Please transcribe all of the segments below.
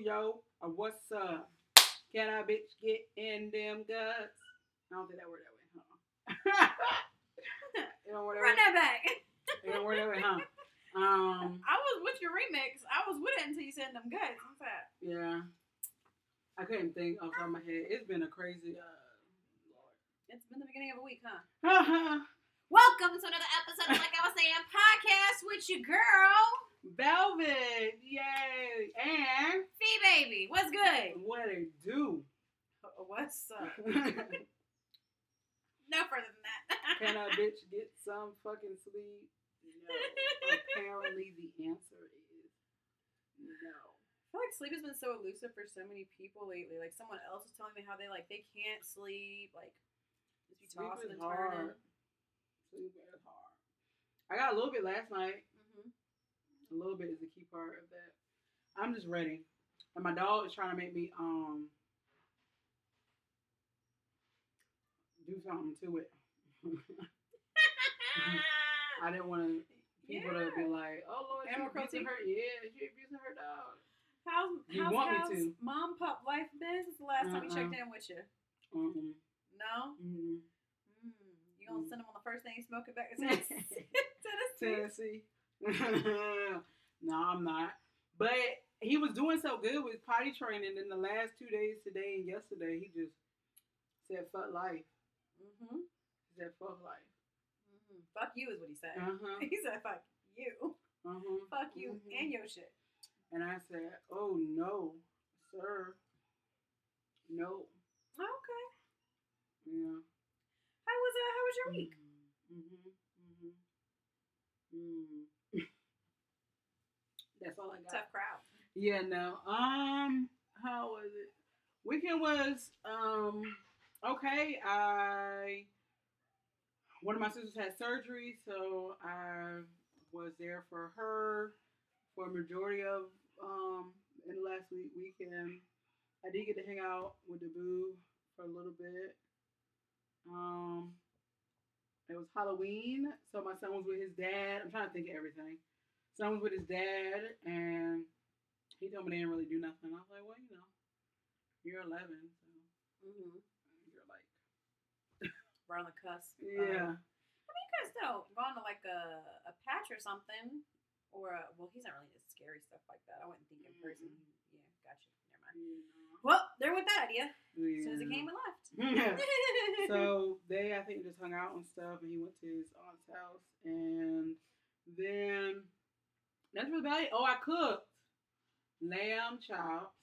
yo. Uh, what's up? Can I bitch get in them guts? I don't think that word that way, huh? it don't work Run that back. It don't work that way, huh? Um, I was with your remix. I was with it until you said them guys. What's that? yeah. I couldn't think off the top of my head. It's been a crazy, uh, It's been the beginning of a week, huh? Welcome to another episode of Like I Was Saying podcast with your girl, Velvet, yay! And Fee Baby. What's good? what it do? What's up? no further than that. Can a bitch get some fucking sleep? No. Apparently, the answer is no. I feel like sleep has been so elusive for so many people lately. Like someone else was telling me how they like they can't sleep, like just be Sleep tossing and turning. Sleep is hard. I got a little bit last night. A little bit is the key part of that. I'm just ready. And my dog is trying to make me um do something to it. I didn't want to people to be like, "Oh Lord, Animal abusing her." Yeah, she abusing her dog. How's, You how's, want me to. mom pup life been since the last time we checked Uh-uh. in with you? Mm-mm. No? Mm-mm. Mm. You gonna Mm. send him on the first thing you smoke it back to Tennessee? Tennessee? No, I'm not. But he was doing so good with potty training in the last two days, today and yesterday. He just said, "Fuck life." Mm-hmm. He said, "Fuck life." Mm-hmm. Fuck you is what he said. Uh huh. He said fuck you. Uh huh. Fuck you Mhm. and your shit. And I said, "Oh no, sir, no." Okay. Yeah. How was uh, how was your week? Mm-hmm. Mm-hmm. Mm. All I got. Tough crowd. Yeah, no. Um, how was it? Weekend was um okay. I one of my sisters had surgery, so I was there for her for a majority of um in the last week weekend. I did get to hang out with the boo for a little bit. Um, it was Halloween, so my son was with his dad. I'm trying to think of everything. Son was with his dad, and he told me they didn't really do nothing. I was like, well, you know, you're 11, so Mm-hmm. you're like, We're on the cusp. yeah. I mean, you guys still gone to like a, a patch or something, or a, well, he's not really into scary stuff like that. I wouldn't think in person. Yeah, gotcha. Never mind. Well, there went that idea. know. As soon as it came, we left. Yeah. so they, I think, just hung out and stuff, and he went to his aunt's house, and then that's really about it. Oh, I cooked lamb chops,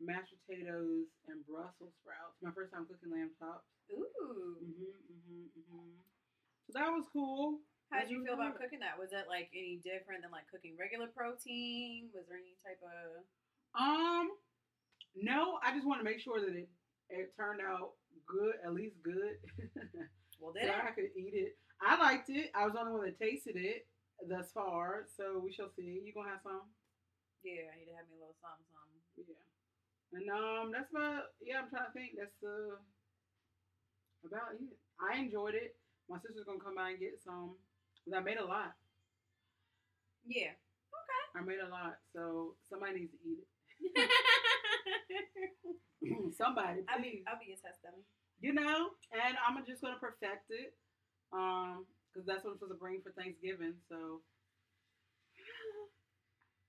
mashed potatoes, and Brussels sprouts. My first time cooking lamb chops. Ooh. hmm hmm hmm So that was cool. How did you feel about cooking that? Was it like any different than like cooking regular protein? Was there any type of Um, no, I just want to make sure that it it turned out good, at least good. well so did? I could eat it. I liked it. I was the only one that tasted it thus far, so we shall see. You gonna have some? Yeah, he'd have me a little something, something. Yeah. And um, that's about. Yeah, I'm trying to think. That's uh about it. I enjoyed it. My sister's gonna come by and get some. I made a lot. Yeah. Okay. I made a lot, so somebody needs to eat it. somebody, I'll be please. I'll be a test dummy. you know, and I'm just gonna perfect it, um, because that's what I'm supposed to bring for Thanksgiving. So,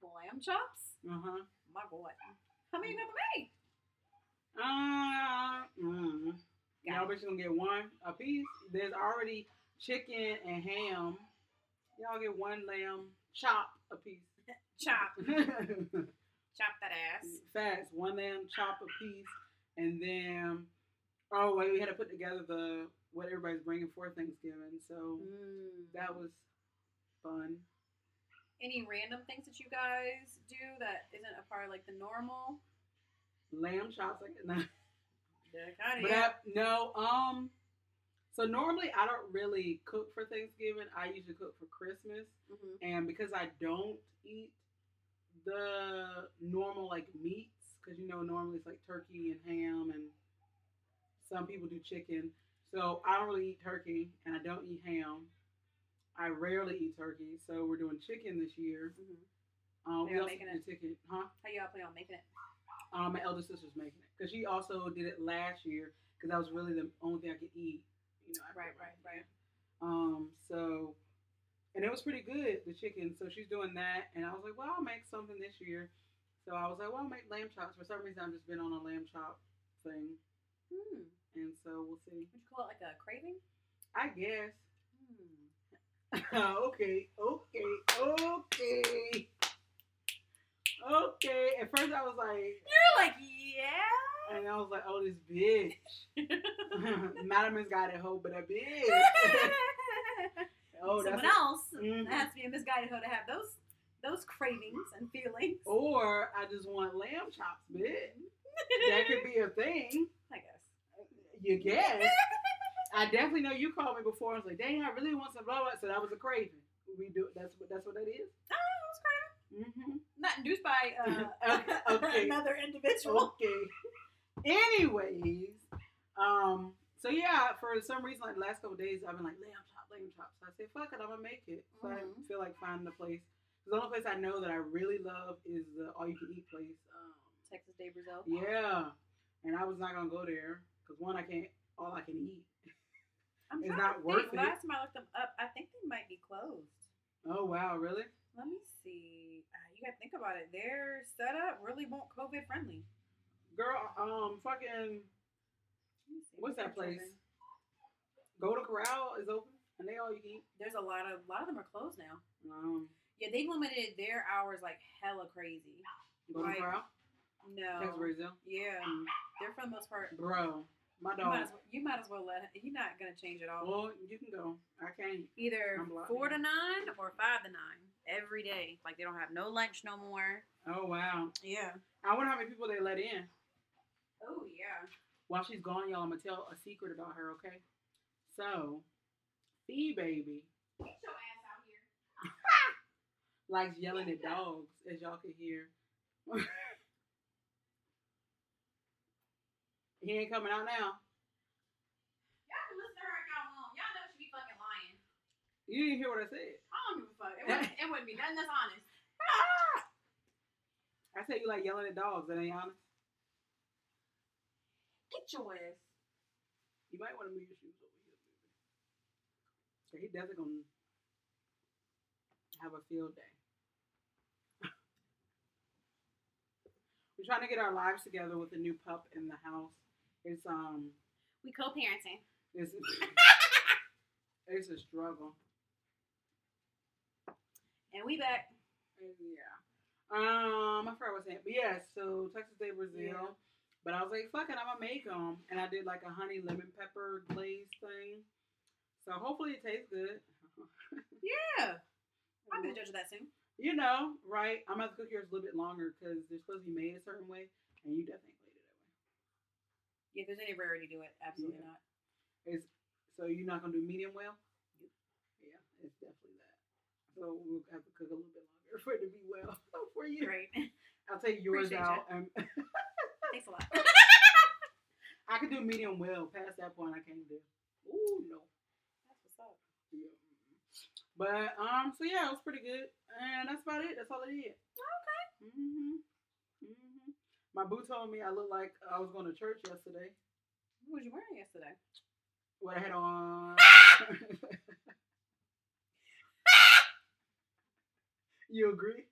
Lamb chops? uh huh. My boy. How many to make? Uh, mm, y'all bitches gonna get one a piece. There's already chicken and ham. Y'all get one lamb chop a piece. Chop. Chop that ass. Fast, one lamb chop a piece, and then oh wait, we had to put together the what everybody's bringing for Thanksgiving. So Mm. that was fun. Any random things that you guys do that isn't a part of like the normal? Lamb chops, like no. Yeah, kinda, yeah. No, um. So normally I don't really cook for Thanksgiving. I usually cook for Christmas, Mhm. and because I don't eat the normal like meats, because you know normally it's like turkey and ham, and some people do chicken. So I don't really eat turkey, and I don't eat ham. I rarely eat turkey, so we're doing chicken this year. Mhm. Um, We're also making did the ticket, huh? How y'all plan on making it? Um, my elder sister's making it because she also did it last year because that was really the only thing I could eat. You know, Right, right, right. Um, so, and it was pretty good, the chicken. So she's doing that, and I was like, well, I'll make something this year. So I was like, well, I'll make lamb chops. For some reason, I've just been on a lamb chop thing, Hmm. And so we'll see. Would you call it like a craving? I guess. Hmm. okay, okay, okay, okay. At first, I was like, You're like, yeah. and I was like, oh, this bitch. Madam's got it, hoe, but a bitch. oh, that's Someone else Mhm. has to be a misguided hoe to have those those cravings and feelings. Or I just want lamb chops, bitch. That could be a thing. I. You guess. I definitely know you called me before. I was like, dang, I really want some blah blah. So that was a craving. We do. That's what. That's what that is. Oh, it was craving. Mm-hmm. Not induced by uh, Okay, another individual. Okay. Anyways, um. So yeah, for some reason, like the last couple days, I've been like lamb chop, lamb chop. So I said, fuck it, I'm gonna make it. So I Mhm. feel like finding a place. 'Cause the only place I know that I really love is the all you can eat place. Um, Texas de Brazil. Yeah, and I was not gonna go there because one, I can't all I can eat. I'm It's not worth it. Last time I looked them up, I think they might be closed. Oh wow, really? Let me see. Uh, you gotta think about it. Their setup really won't COVID friendly. Girl, um, fucking, Let me see. what's that place? Golden Corral is open, and they all you can eat. There's a lot of a lot of them are closed now. Um, Yeah, they limited their hours like hella crazy. Golden Right. Corral, No. Texas Brazil, Yeah, Mm. they're for the most part. bro. My You might, dog. as well, you might as well let. He's not gonna change it all. Well, you can go. I can't. Either four to nine or five to nine every day. Like they don't have no lunch no more. Oh wow. Yeah. I wonder how many people they let in. Oh yeah. While she's gone, y'all, I'm gonna tell a secret about her. Okay. So, Fee baby Get your ass out here. likes yelling at dogs, as y'all can hear. he ain't coming out now. Y'all can listen to her if y'all want. Y'all know she be fucking lying. You didn't hear what I said. I don't give a fuck. It wouldn't, it wouldn't be nothing that's honest. I said you like yelling at dogs. That ain't honest. Get your ass. You might want to move your shoes over here. So he definitely gonna have a field day. We're trying to get our lives together with a new pup in the house. It's um, We co-parenting. it's it's a struggle. And we back. Yeah. Um, I forgot what I was saying, but yeah. So Texas de Brazil. Yeah. But I was like, fuck it, I'm gonna make them, and I did like a honey lemon pepper glaze thing. So hopefully it tastes good. Yeah. Be the judge of that soon. You know, right? I'm gonna have to cook yours a little bit longer because they're supposed to be made a certain way, and you definitely made it that way. Yeah, if there's any rarity to it, absolutely Yeah. not. It's so you're not gonna do medium well. Yeah, it's definitely that. So we'll have to cook a little bit longer for it to be well for you. Great. I'll take yours Appreciate out, and Thanks a lot. I can do medium well. Past that point, I can't do. Ooh, no. That's what's up. Yeah. But um, so yeah, it was pretty good, and that's about it. That's all I did. Okay. Mhm. My boo told me I looked like uh, I was going to church yesterday. What was you wearing yesterday? What I had on. you agree?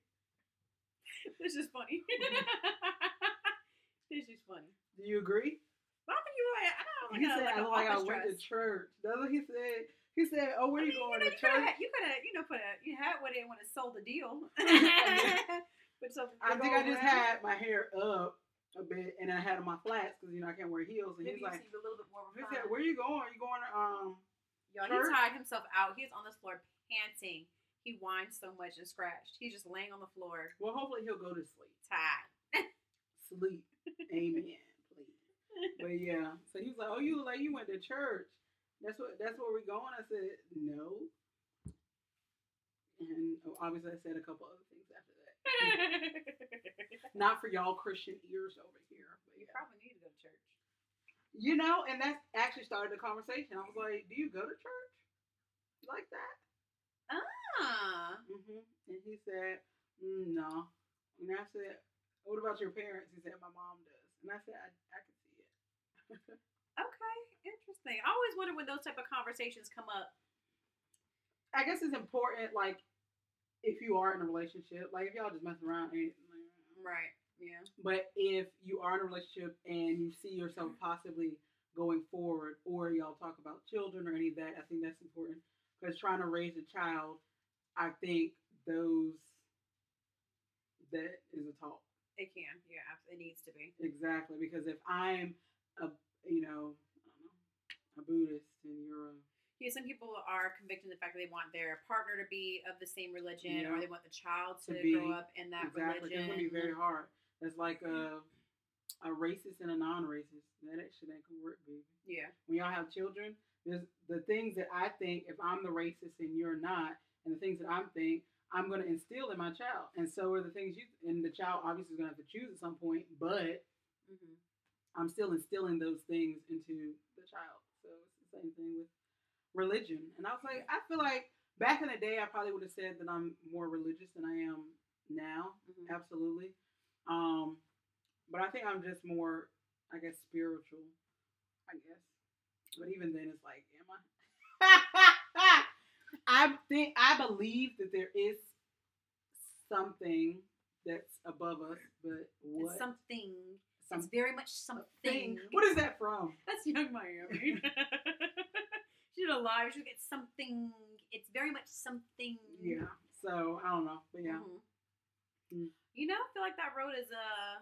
This is funny. this is funny. Do you agree? I think you like, I don't know, He said like oh, I an look like I went to church. That's what he said. He said, "Oh, where I you mean, going you know, to you church?" You could have, you know, put a, you had with it when it sold the deal. I think I just had my hair up a bit, and I had on my flats because you know I can't wear heels. And Maybe he's like, a little bit more refined. said, "Where are you going? You going to um?" Yo, he tired himself out. He was on the floor panting. He whined so much and scratched. He's just laying on the floor, Well, hopefully he'll go to sleep. tired. Sleep. Amen. Please. But yeah, so he was like, "Oh, you look like you went to church. That's what. That's where we're going." I said, "No." And obviously, I said a couple other things after that. Not for y'all Christian ears over here. But you yeah. probably need to go to church. You know, and that actually started the conversation. I was like, "Do you go to church like that?" Ah, hmm And he said, Mm, no. And I said, what about your parents? He said, my mom does. And I said, I, I can see it. Okay, interesting. I always wonder when those type of conversations come up. I guess it's important, like, if you are in a relationship, like, if y'all just messing around, ain't, like, Right. Yeah. but if you are in a relationship and you see yourself mm-hmm. possibly going forward, or y'all talk about children or any of that, I think that's important. Because trying to raise a child, I think those, that is a talk. It can. Yeah. It needs to be. Exactly, because if I'm a, you know, I don't know, a Buddhist and you're a, Yeah. Some people are convicted of the fact that they want their partner to be of the same religion, or they want the child To to, be- grow up in that exactly, it's religion. gonna be very hard. That's like a, a racist and a non-racist. That that shit ain't gonna work, baby. Yeah. When y'all have children, there's the things that I think if I'm the racist and you're not, and the things that I'm think I'm gonna instill in my child, and so are the things you and the child obviously is gonna have to choose at some point, but hmm I'm still instilling those things into the child. So it's the same thing with religion. And I was like, I feel like back in the day, I probably would have said that I'm more religious than I am now. hmm Absolutely. Um, but I think I'm just more, I guess, spiritual. I guess. But even then, it's like, am I? I think I believe that there is something that's above us, but what? It's something. Some- It's very much something. thing. What is that from? That's Yung Miami. She's alive. She'll get something. It's very much something. Yeah. So I don't know, but yeah. Mhm. Mm. You know, I feel like that road is uh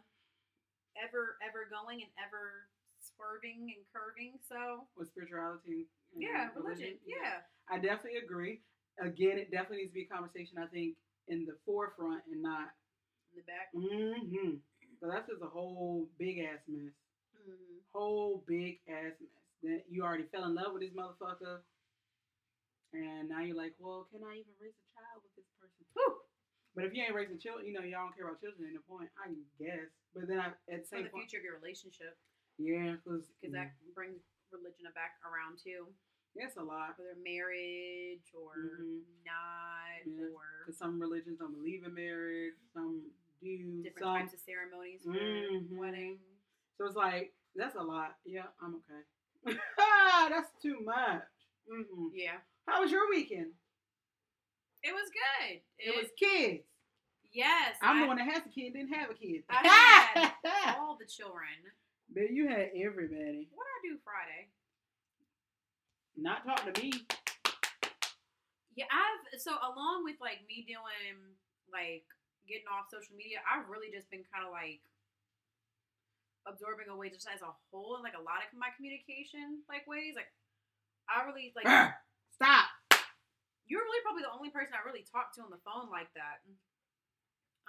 ever ever going and ever swerving and curving. So With spirituality. Yeah, religion. Yeah. I definitely agree. Again, it definitely needs to be a conversation. I think in the forefront and not. In the back. Mm-hmm. So that's just a whole big ass mess. Mm-hmm. Whole big ass mess. That you already fell in love with this motherfucker, and now you're like, well, can I even raise a child with this person? Whew. But if you ain't raising children, you know, y'all don't care about children. Ain't no point. I guess. But then I, at the For same the point, future of your relationship, yeah, because because that brings religion back around too, that's a lot. whether marriage or Mhm. not, Yeah, or Because some religions don't believe in marriage, some do, different some. types of ceremonies for Mhm. weddings. So it's like that's a lot. Yeah, I'm okay. that's too much. Mm-mm. Yeah, How was your weekend? it was good. It, was kids. yes. I'm I- the one that has a kid, didn't have a kid. I had all the children. but you had everybody. What did I do Friday? Not talking to me. Yeah, I've so along with like me doing like getting off social media, I've really just been kind of like absorbing away just as a whole and like a lot of my communication like ways. Like I really like Stop. you're really probably the only person I really talked to on the phone like that.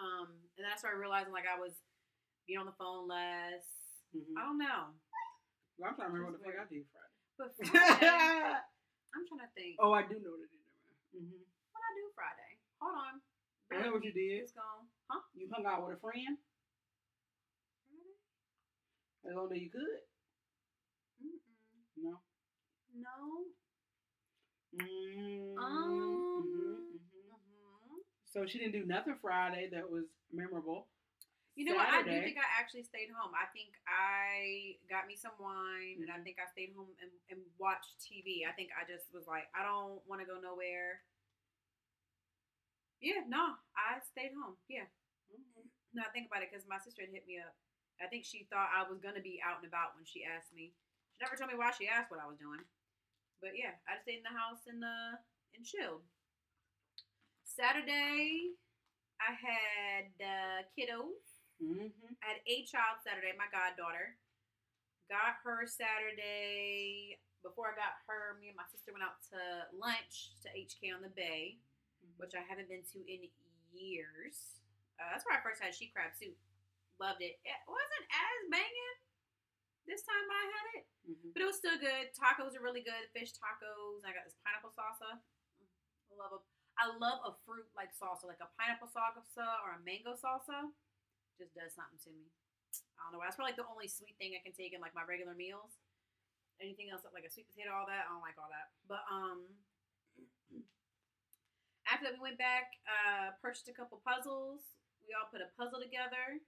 Um, and then I started realizing like I was being on the phone less. Mhm. I don't know, Well, I'm trying to remember what the fuck I did Friday. but Friday, I'm trying to think. oh, I do know what I did. Mm-hmm. What I do Friday? Hold on. I know what you did. It's gone. Huh? You hung out with a friend as long as you could. Mm-mm. No. No. Mm-hmm. Um, Mhm, mhm. Mhm. So she didn't do nothing Friday that was memorable. You know what? I do think I actually stayed home. I think I got me some wine, and I Mhm. think I stayed home and, and watched TV. I think I just was like, I don't want to go nowhere. Yeah, no, I stayed home. Yeah. Mhm. No, I think about it because my sister had hit me up. I think she thought I was gonna be out and about when she asked me. She never told me why she asked what I was doing. But yeah, I just stayed in the house and uh and chilled. Saturday, I had uh, kiddos. Mhm. I had a child Saturday, my goddaughter. Got her Saturday. Before I got her, me and my sister went out to lunch to HK on the Bay, which I haven't been to in years. Uh, that's where I first had she crab soup. Loved it. It wasn't as banging this time I had it, Mhm. but it was still good. Tacos are really good. Fish tacos. I got this pineapple salsa. I love a. I love a fruit like salsa, like a pineapple salsa or a mango salsa. Just does something to me. I don't know. That's probably like the only sweet thing I can take in like my regular meals. Anything else like a sweet potato, all that I don't like all that. But um, after that, we went back, uh, purchased a couple puzzles. We all put a puzzle together,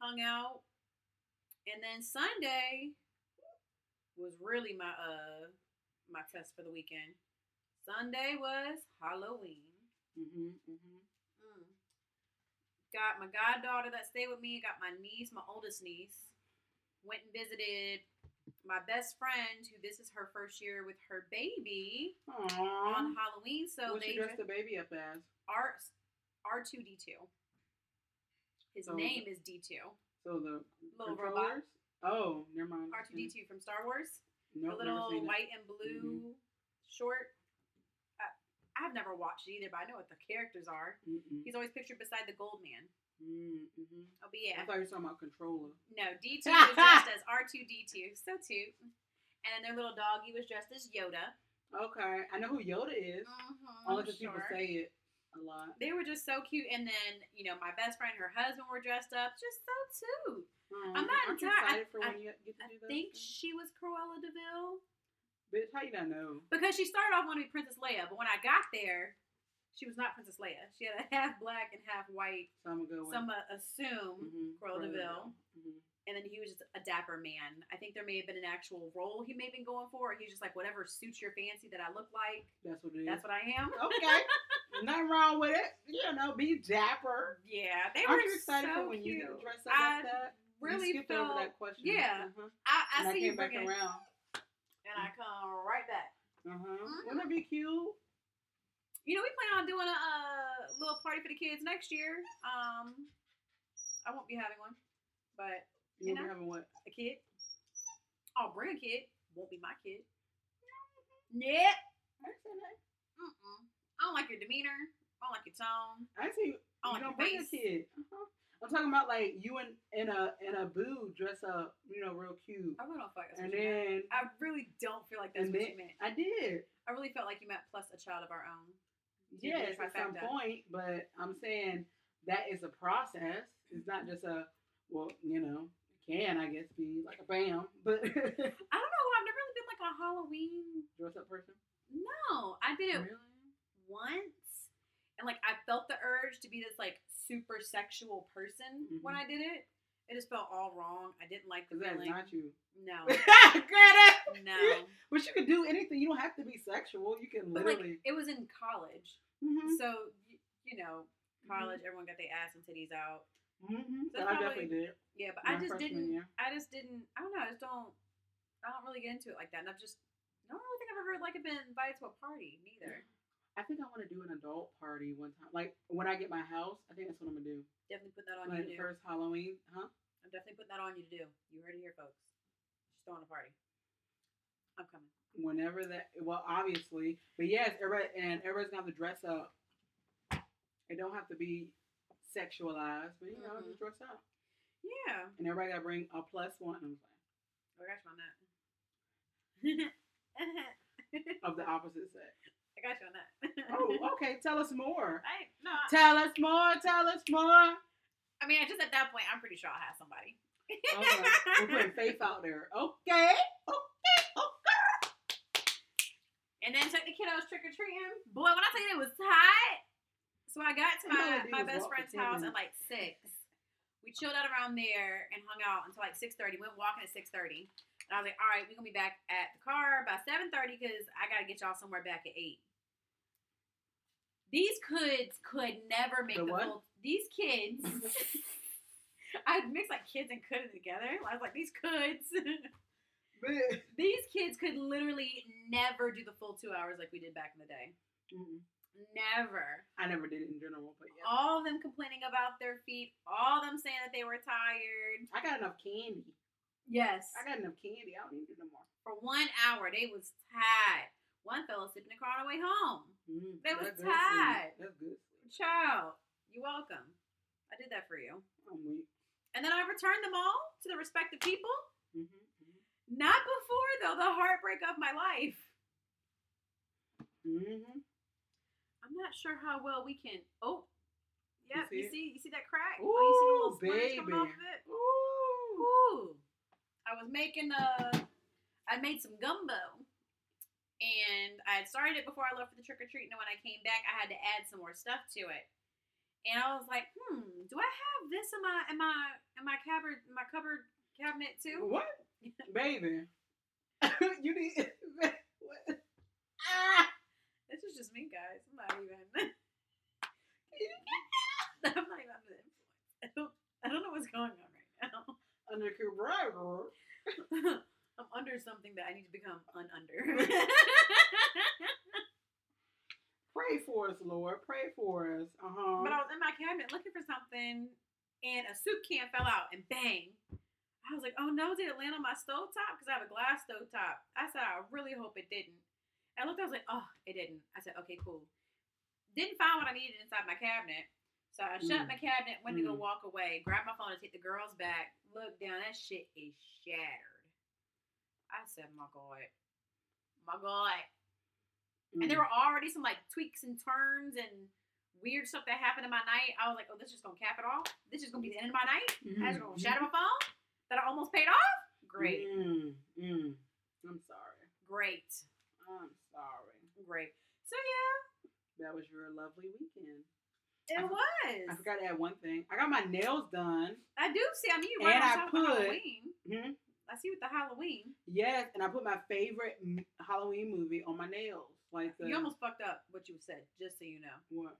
hung out, and then Sunday was really my uh my test for the weekend. Sunday was Halloween. Mm-hmm, mm-hmm. Mm. Got my goddaughter that stayed with me. Got my niece, my oldest niece. Went and visited my best friend, who this is her first year with her baby Aww. on Halloween. So What's they she dressed the baby up as? R R two D two. His So- name is D two. So the Little controllers? Oh, never mind. R two D two from Star Wars. Nope, the never little white and blue short. I, I've never watched it either, but I know what the characters are. Mm-mm. He's always pictured beside the Gold Man. Mm-hmm. Oh, but yeah. I thought you were talking about controller. No, D2 was dressed as R2D2. So cute. And their little doggy was dressed as Yoda. Okay, I know who Yoda is. Mm-hmm, Only because people say it a lot. They were just so cute. And then, you know, my best friend and her husband were dressed up. Just so cute. I'm not Aren't entire- excited for I- when you get to I do that? I think she was Cruella de Vil. Bitch, how you not know? Because she started off wanting to be Princess Leia. But when I got there, she was not Princess Leia. She had a half black and half white. So I'm gonna go. Some assume. Mhm, Cruella de Vil. Mhm. And then he was just a dapper man. I think there may have been an actual role he may have been going for. Or he's just like, whatever suits your fancy that I look like. That's what it is. That's what I am. okay. Nothing wrong with it. You know, be dapper. Yeah, they Aren't were you excited so for when cute. you dress up I like that? really you skipped felt, over that question. yeah. Uh-huh. I, I and I see you came back around. and I come right back. Uh huh. Mhm. Wouldn't that be cute? You know, we plan on doing a, uh little party for the kids next year. Um, I won't be having one, but You You know, having what? a kid. I'll bring a kid. Won't be my kid. Yep. I didn't say that. Mm-mm. I don't like your demeanor. I don't like your tone. I see. You I don't don't like bring your a face. kid. Uh-huh. I'm talking about like you and in a in a boo dress up, you know, real cute. I really don't feel like that's And what you meant. then I really don't feel like that's what then you meant. I did. I really felt like you meant plus a child of our own. You Yes, at some point, but I'm saying that is a process. It's not just a well, you know, can I guess be like a bam, but I don't know. I've never really been like a Halloween. dress up person. No, I did it Really? once, and like I felt the urge to be this like super sexual person when Mhm. I did it. It just felt all wrong. I didn't like the Cause that's feeling. not you. No, Granted. no. But you can do anything. You don't have to be sexual. You can But like literally. it was in college, Mhm. so y- you know, college. Everyone got their ass and titties out. Mhm. That's I definitely did. Yeah, but I just didn't. year. I just didn't. I don't know. I just don't. I don't really get into it like that. And I've just. I don't really think I've ever like been invited to a party neither. I think I want to do an adult party one time. Like when I get my house, I think that's what I'm gonna do. Definitely put that on Like you to do. first Halloween, huh? I'm definitely putting that on you to do. You heard it here, folks. Just throwing a party. I'm coming. Whenever that, well, obviously, but yes, everybody and everybody's gonna have to dress up. It don't have to be sexualized, but you know, Mhm. just dress up. Yeah. And everybody gotta bring a plus one. I'm saying Oh, I got you on that. of the opposite sex. I got you on that. Oh, okay. Tell us more. I no. I- Tell us more. Tell us more. I mean, just at that point, I'm pretty sure I'll have somebody. Okay. We're putting faith out there. Okay. Okay. Okay. And then took the kiddos trick or treating. Boy, when I tell you it was hot. So I got to my, my they do is best friend's house at like six. We chilled out around there and hung out until like six thirty. Went walking at six thirty. And I was like, all right, we're gonna be back at the car by seven thirty because I gotta get y'all somewhere back at eight. These kids could never make The the, full. These kids. I mixed like kids and could together. I was like, these kids. These kids could literally never do the full two hours like we did back in the day. Mm-mm. Never. I never did it in general, but yeah. All of them complaining about their feet. All of them saying that they were tired. I got enough candy. Yes. I got enough candy. I don't need it no more. For one hour, they was tired. One fell asleep in the car on the way home. Mm, They was tired. That's good. Child, you're welcome. I did that for you. I'm weak. And then I returned them all to the respective people. hmm hmm Not before, though, the heartbreak of my life. hmm I'm not sure how well we can. Oh, yep. see You see, you see that crack? oh, you see the little Ooh, splinters coming off baby. of it? Ooh. Ooh. I was making a, I made some gumbo. and I had started it before I left for the trick or treat, and when I came back, I had to add some more stuff to it. And I was like, hmm, do I have this in my in my in my cupboard my cupboard cabinet too? What, baby? you need. what? Ah! This is just me, guys. I'm not even. I'm not even under the influence. I don't. I don't know what's going on right now. Under Cooper. I'm under something that I need to become ununder. Pray for us, Lord. Pray for us. Uh huh. but I was in my cabinet looking for something, and a soup can fell out, and bang. I was like, oh no, did it land on my stove top? Because I have a glass stove top. I said, I really hope it didn't. I looked, I was like, oh, it didn't. I said, okay, cool. Didn't find what I needed inside my cabinet. So I shut Mm. my cabinet, went to go Mm. walk away, grabbed my phone to take the girls back. Look down, that shit is shattered. I said, my God. My God. Mm. And there were already some like tweaks and turns and weird stuff that happened in my night. I was like, oh, this is just gonna cap it off. This is gonna be the end of my night. I was gonna Mhm. shatter my phone that I almost paid off. Great, Mm, mm. I'm sorry. great, I'm great. So yeah, That was your lovely weekend. it I- was. I forgot to add one thing. I got my nails done. I do see. I mean, you right And on I put- Halloween. Hmm? I see with the Halloween. Yes, and I put my favorite m- Halloween movie on my nails. Like the You almost fucked up what you said. Just so you know, what?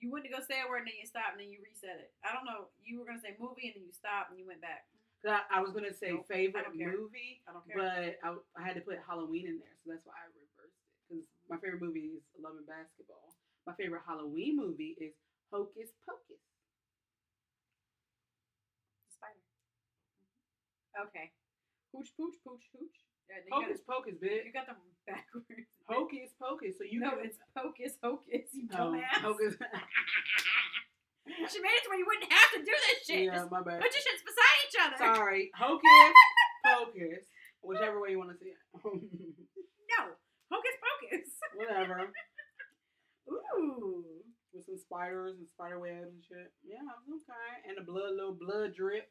you went to go say a word and then you stopped and then you reset it. I don't know. You were gonna say movie and then you stopped and you went back. I, I was gonna say Nope, favorite don't movie, I don't care. but I, I had to put Halloween in there, so that's why I reversed it. Because my favorite movie is Love and Basketball. My favorite Halloween movie is Hocus Pocus. Spider. Okay. Hooch, pooch, pooch, hooch. Yeah, you got, Hocus Pocus, you got them backwards. Hocus Pocus. So you no, can- it's hocus, hocus, you Oh, dumbass. Hocus. she made it to where you wouldn't have to do this shit. yeah, Just my bad. put your shits beside each other. Sorry, Hocus Pocus. Whichever way you want to see it. No. Hocus pocus. Whatever. Ooh. With some spiders and spider webs and shit. Yeah, okay. And the blood, little blood drip.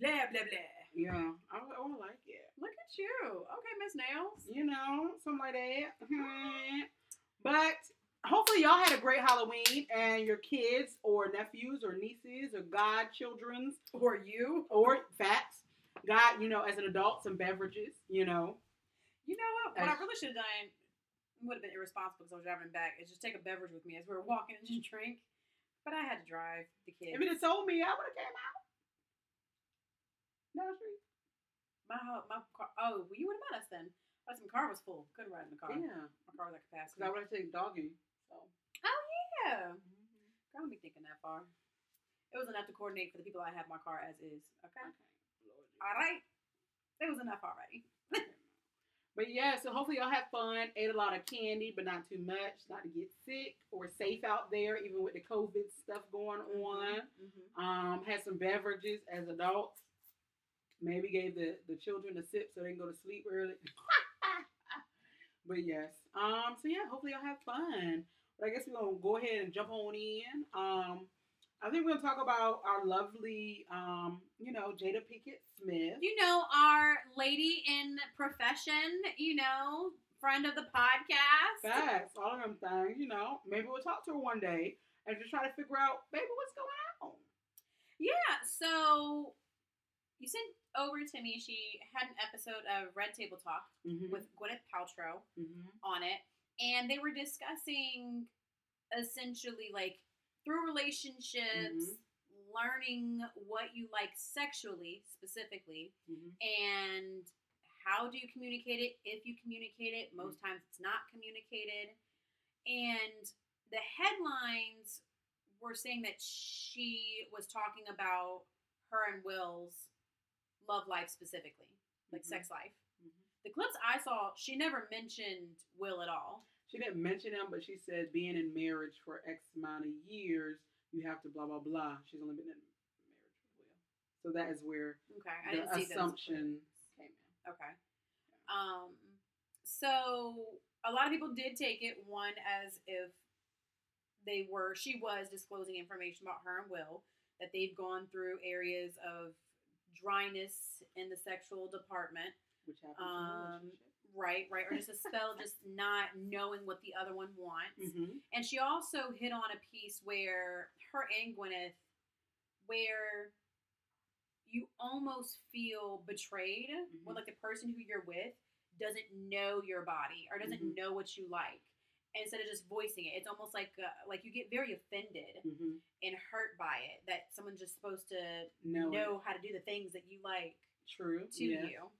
Blah, blah, blah. Yeah, I, I would like it. Look at you. Okay, Miss Nails. You know, something like that. Mhm. but hopefully, y'all had a great Halloween, and your kids or nephews or nieces or godchildrens Or you. or facts got you know as an adult some beverages. You know, You know what? What I really should have done would have been irresponsible because I was driving back. Is just take a beverage with me as we were walking and just drink. But I had to drive the kids. if it had told me, I would have came out. The street. my my car. Oh, well, you would have met us then. But my car was full. Couldn't ride in the car. Yeah, My car was at because capacity. I would have taken doggy. So. Oh yeah. I don't be thinking that far. It was enough to coordinate for the people I have my car as is. Okay. All right. It was enough already. But yeah, so hopefully y'all have fun. Ate a lot of candy, but not too much. Not to get sick or safe out there, even with the COVID stuff going on. Mm-hmm. Um, had some beverages as adults. Maybe gave the, the children a sip so they can go to sleep early. but yes. Um, so yeah, hopefully y'all have fun. But I guess we're gonna go ahead and jump on in. Um, I think we're gonna talk about our lovely um, you know, Jada Pinkett Smith. You know, our lady in profession, you know, friend of the podcast. Facts, all of them things, you know. Maybe we'll talk to her one day and just try to figure out, baby, what's going on. Yeah, so you sent over to me, she had an episode of Red Table Talk Mm-hmm. with Gwyneth Paltrow mm-hmm. on it, and they were discussing essentially like through relationships, learning what you like sexually specifically, Mm-hmm. and how do you communicate it if you communicate it most times it's not communicated and the headlines were saying that she was talking about her and will's love life specifically like Mhm. sex life Mhm. the clips i saw she never mentioned will at all She didn't mention him, but she said being in marriage for X amount of years, you have to blah blah blah. She's only been in marriage with Will, so that is where okay i the assumption came in. Okay. Um, so a lot of people did take it one as if they were she was disclosing information about her and Will that they've gone through areas of dryness in the sexual department. Which happens in Um, relationship. Right, right. Or just a spell just not knowing what the other one wants. Mm-hmm. And she also hit on a piece where her and Gwyneth, where you almost feel betrayed Mhm. when like the person who you're with doesn't know your body or doesn't Mhm. know what you like. Instead of just voicing it, it's almost like uh, like you get very offended Mm-hmm. and hurt by it that someone's just supposed to No, know how to do the things that you like true. to you.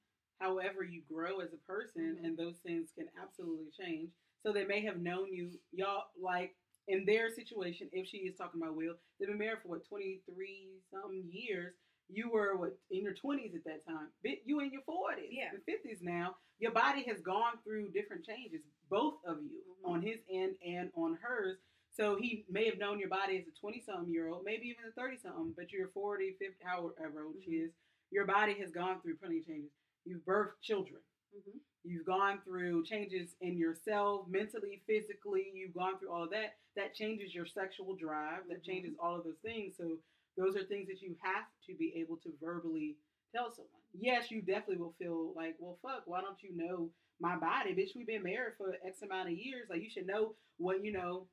However, you grow as a person, Mhm. and those things can absolutely change. So they may have known you, y'all, like in their situation. If she is talking about Will, they've been married for what twenty three some years. You were what in your twenties at that time. Bit you in your forties, Yeah. and fifties now. Your body has gone through different changes, both of you, Mhm. on his end and on hers. So he may have known your body as a 20 something year old, maybe even a 30 something, but you're 40, 50, however old she Mhm. is. Your body has gone through plenty of changes. You've birthed children. Mm-hmm. You've gone through changes in yourself, mentally, physically. You've gone through all of that. That changes your sexual drive. That Mhm. changes all of those things. So those are things that you have to be able to verbally tell someone. Yes, you definitely will feel like, well, fuck, why don't you know my body, bitch? We've been married for X amount of years. Like you should know what you know.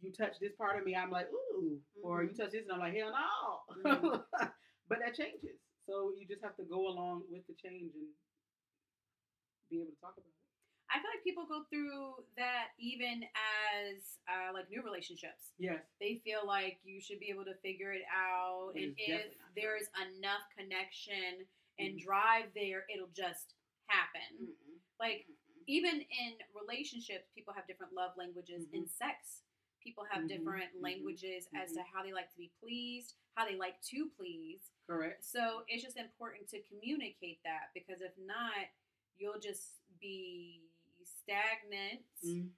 You touch this part of me, I'm like, ooh, or you Mhm. touch this, and I'm like, hell no. Mhm. but that changes. So you just have to go along with the change and be able to talk about it. I feel like people go through that even as uh, like new relationships. Yes. They feel like you should be able to figure it out, Which and if there is enough connection and Mhm. drive there, it'll just happen. Mm-mm. Like even in relationships, people have different love languages. In Mhm. sex, people have Mhm, different mhm, languages as to mhm. how they like to be pleased, how they like to please. Correct. So it's just important to communicate that because if not, you'll just be stagnant Mm.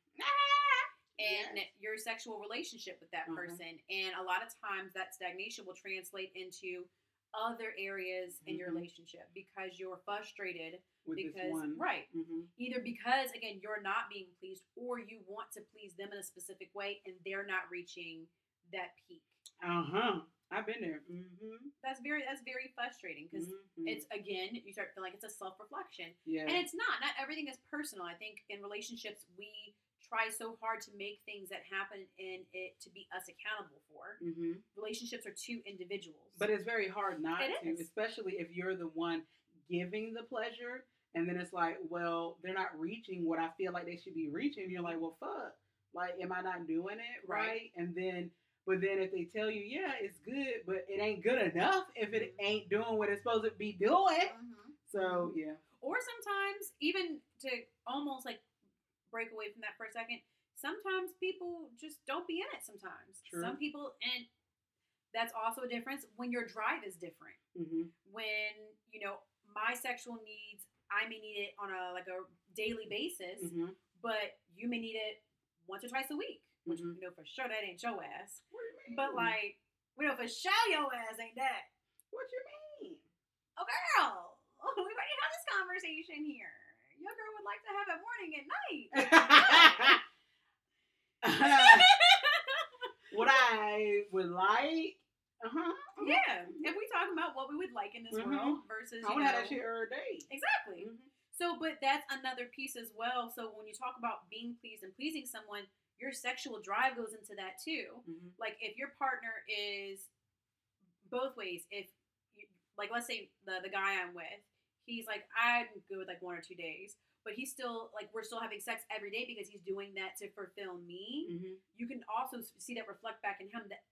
in Yes. your sexual relationship with that Mhm. person. And a lot of times that stagnation will translate into other areas in your Mhm. relationship because you're frustrated With because right Mm-hmm. either because again you're not being pleased or you want to please them in a specific way and they're not reaching that peak Uh huh. I've been there. Mm-hmm. that's very that's very frustrating because mm-hmm. it's again you start feeling like it's a self-reflection yeah. and it's not not everything is personal i think in relationships we try so hard to make things that happen in it to be us accountable for mm-hmm. relationships are two individuals But it's very hard not It to, is. especially if you're the one giving the pleasure, and then it's like, well, they're not reaching what I feel like they should be reaching. You're like, well, fuck. Like, am I not doing it right? Right. And then, but then if they tell you, yeah, it's good, but it ain't good enough if it Mhm. ain't doing what it's supposed to be doing. Mhm. So yeah, or sometimes even to almost like break away from that for a second sometimes people just don't be in it sometimes True. some people and that's also a difference when your drive is different hmm when you know my sexual needs i may need it on a like a daily basis hmm but you may need it once or twice a week which Mhm. you know for sure that ain't your ass What do you mean? but like we know for sure your ass ain't that what you mean? oh girl we already had this conversation here your girl would like to have it morning and night what I would like, uh huh. yeah if we talk about what we would like in this Mhm. world versus I want have that shit every day. exactly Mhm. So, but that's another piece as well. So, when you talk about being pleased and pleasing someone, your sexual drive goes into that too. Mhm. Like, if your partner is both ways, if you, like, let's say the the guy I'm with, he's like, I'm good with like one or two days, but he's still like, we're still having sex every day because he's doing that to fulfill me. Mhm. You can also see that reflect back in him that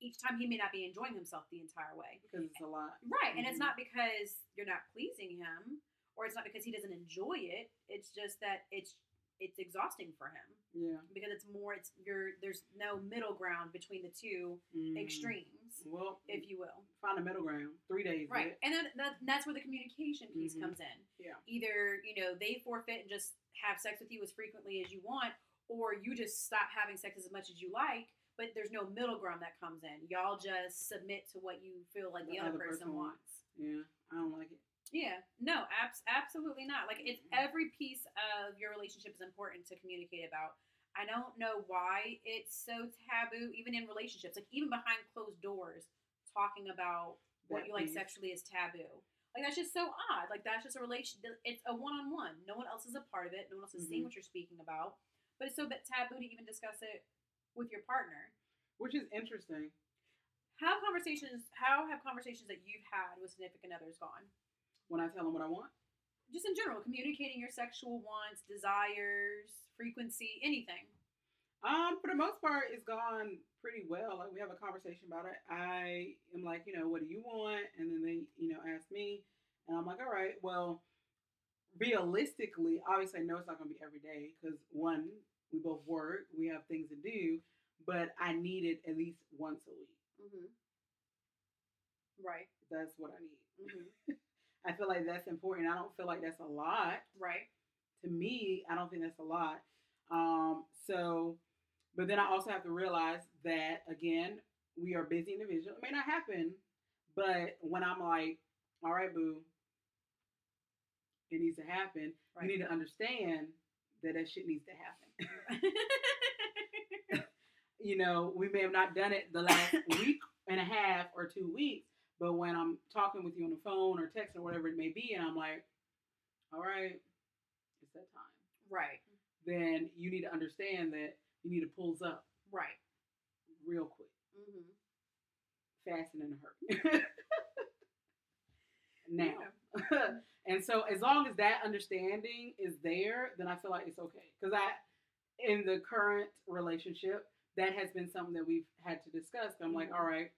each time he may not be enjoying himself the entire way. Because it's a lot. Right. And it's Mhm. not because you're not pleasing him or it's not because he doesn't enjoy it. It's just that it's it's exhausting for him Yeah. because it's more it's you're there's no middle ground between the two Mm. extremes, Well, if you will. find a middle ground. Three days. Right. And then that, that's where the communication piece Mhm. comes in. Yeah. Either, you know, they forfeit and just have sex with you as frequently as you want, or you just stop having sex as much as you like, but there's no middle ground that comes in. Y'all just submit to what you feel like the, other, person, wants. Yeah. I don't like it. Yeah, no, abs- absolutely not. Like it's every piece of your relationship is important to communicate about. I don't know why it's so taboo, even in relationships, like even behind closed doors, talking about what That you like sexually is taboo. Like that's just so odd. Like that's just a relation. It's a one on one. No one else is a part of it. No one else is seeing Mhm. what you're speaking about. But it's so bit taboo to even discuss it with your partner. Which is interesting. How conversations? How have conversations that you've had with significant others gone? When I tell them what I want, Just in general, communicating your sexual wants, desires, frequency, anything. um, for the most part, it's gone pretty well. Like we have a conversation about it. I am like, you know, what do you want? And then they, you know, ask me, and I'm like, all right, well, realistically, obviously, I know it's not gonna be every day because one, we both work, we have things to do, but I need it at least once a week. Mm-hmm. Right. That's what I need. Mm-hmm. I feel like that's important. I don't feel like that's a lot. Right. To me, I don't think that's a lot. Um, so, but then I also have to realize that again, we are busy individuals. It may not happen, but when I'm like, all right, boo, it needs to happen, Right. you need to understand that that shit needs to happen. you know, we may have not done it the last week and a half or two weeks, but when I'm talking with you on the phone or text or whatever it may be, and I'm like, all right, it's that time, right. then you need to understand that you need to pulls up Right. real quick, Mm-hmm. fast and in a hurry. now. and so as long as that understanding is there, then I feel like it's okay. Because I, in the current relationship, that has been something that we've had to discuss. I'm like, Mhm. all right,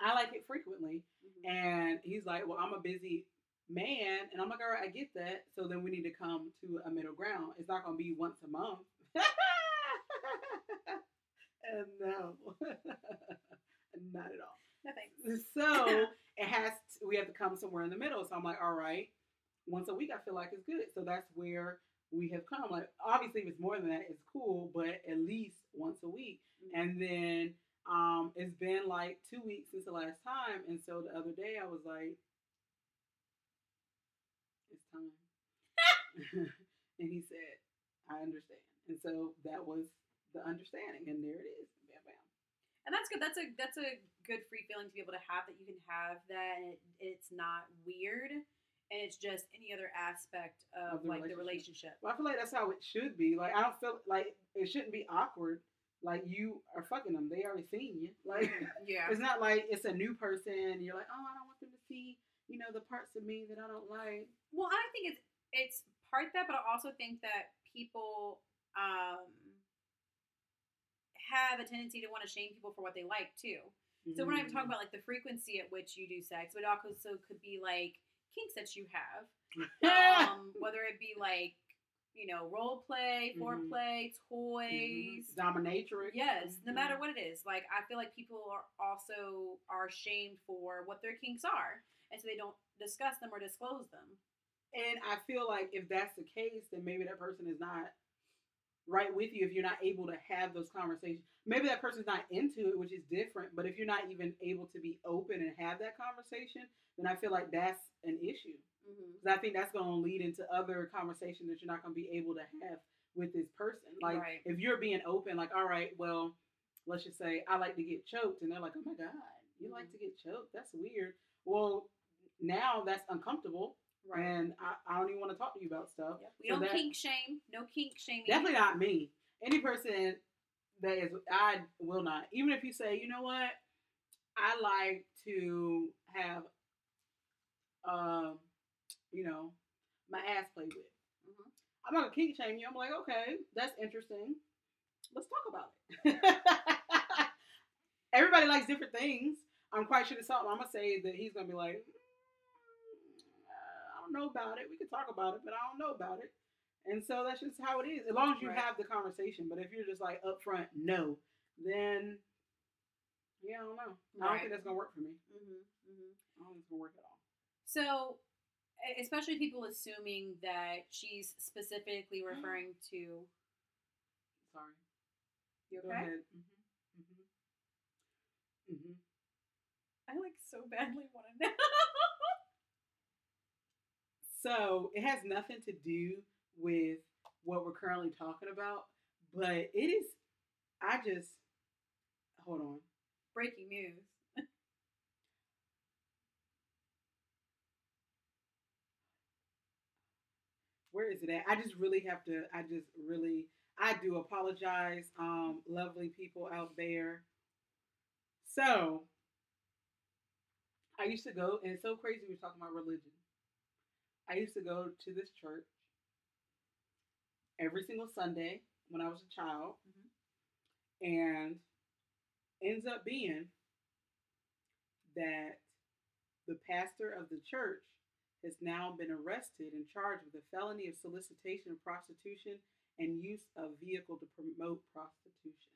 I like it frequently. Mhm. And he's like, well, I'm a busy man. And I'm like, all right, I get that. So then we need to come to a middle ground. It's not going to be once a month. and no, not at all. No thanks. So it has. To, we have to come somewhere in the middle. So I'm like, all right, once a week, I feel like it's good. So that's where we have come. Like, obviously, if it's more than that, it's cool. But at least once a week. Mm-hmm. And then um, it's been like two weeks since the last time. And so the other day, I was like, it's time. and he said, I understand. And so that was the understanding. And there it is. Bam, bam. and that's good. That's a that's a good free feeling to be able to have that you can have that and it, it's not weird and it's just any other aspect of, Of the like the relationship. relationship. Well, I feel like that's how it should be. Like, I don't feel like it shouldn't be awkward. Like, you are fucking them. They already seen you. Like, yeah. it's not like it's a new person. You're like, oh, I don't want them to see, you know, the parts of me that I don't like. Well, I think it's it's part that, but I also think that people um, have a tendency to want to shame people for what they like too. So we're not even Mm. talking about like the frequency at which you do sex, but also could be like kinks that you have, um, whether it be like you know role play, Mhm. foreplay, Mhm. toys. dominatrix. Yes, no matter Mhm. what it is. Like I feel like people are also are shamed for what their kinks are, and so they don't discuss them or disclose them. And I feel like if that's the case, then maybe that person is not right with you if you're not able to have those conversations. Maybe that person's not into it, which is different. But if you're not even able to be open and have that conversation, then I feel like that's an issue. Mm-hmm. Because I think that's going to lead into other conversations that you're not going to be able to have with this person. Like Right. if you're being open, like, all right, well, let's just say I like to get choked, and they're like, oh my god, you like to get choked? That's weird. Well, now that's uncomfortable, Right. and I, I don't even want to talk to you about stuff. Yep. We So don't that- kink shame. No kink shaming. Definitely not me. Any person that is, I will not. Even if you say, you know what, I like to have, um, you know, my ass played with. Mhm. I'm not gonna kink shame you. I'm like, okay, that's interesting. Let's talk about it. Everybody likes different things. I'm quite sure there's something I'm gonna say that he's gonna be like, "Mm, I don't know about it. We can talk about it, but I don't know about it. And so that's just how it is. As long as you Right. have the conversation. But if you're just like upfront, no, then yeah, I don't know. I don't think that's gonna work for me. Mm-hmm. Mm-hmm. I don't think it's gonna work at all. So, especially people assuming that she's specifically referring to. Sorry. You okay? Go ahead. Mm-hmm. Mm-hmm. Mm-hmm. I like so badly want to know. So it has nothing to do with what we're currently talking about, but it is. I just hold on. Breaking news. Where is it at? I just really have to. I just really. I do apologize, um, lovely people out there. So, I used to go, and it's so crazy we're talking about religion. I used to go to this church every single Sunday when I was a child, and ends up being that the pastor of the church has now been arrested and charged with a felony of solicitation of prostitution and use of vehicle to promote prostitution.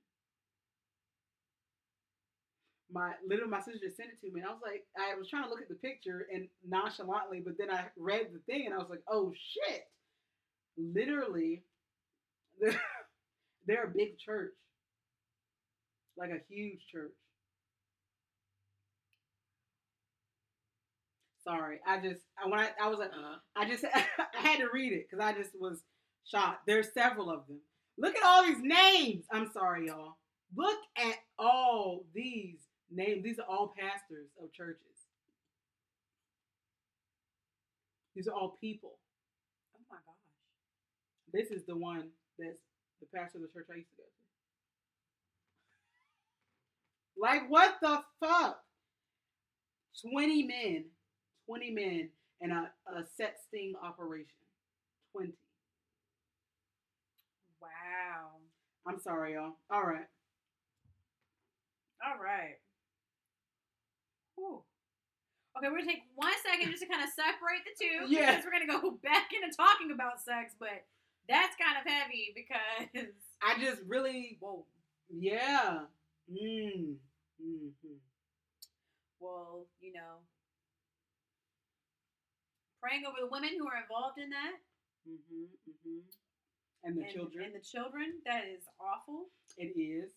My literally my sister just sent it to me and I was like I was trying to look at the picture and nonchalantly, but then I read the thing and I was like, oh shit. Literally they're a big church. Like a huge church. Sorry, I just I- when I, I was like, Uh-huh. I just I had to read it because I just was shocked. There's several of them. Look at all these names. I'm sorry, y'all. Look at all these names. These are all pastors of churches. These are all people. Oh my gosh. This is the one that's the pastor of the church I used to go to. Like, what the fuck? 20 men. 20 men and a, a set sting operation. 20. Wow. I'm sorry, y'all. All right. All right. Whew. Okay, we're gonna take one second just to kind of separate the two. Yeah. Because we're gonna go back into talking about sex, but that's kind of heavy because I just really, whoa. yeah. Mm. hmm Well, you know, praying over the women who are involved in that hmm hmm And the and, children. and the children. That is awful. it is.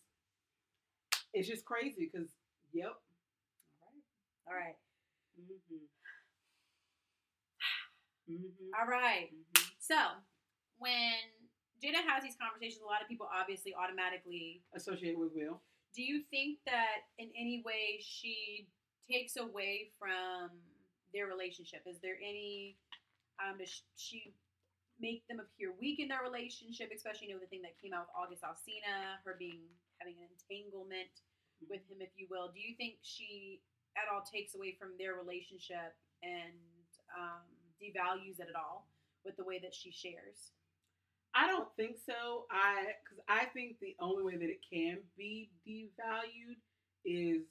It's just crazy because, yep. All right. All right. hmm hmm All right. hmm So when Jada has these conversations, a lot of people obviously automatically associate with Will. do you think that in any way she takes away from their relationship? Is there any um does she make them appear weak in their relationship especially you know the thing that came out with august alsina her being having an entanglement with him if you will? Do you think she at all takes away from their relationship and um, devalues it at all with the way that she shares? I don't think so. I because I think the only way that it can be devalued is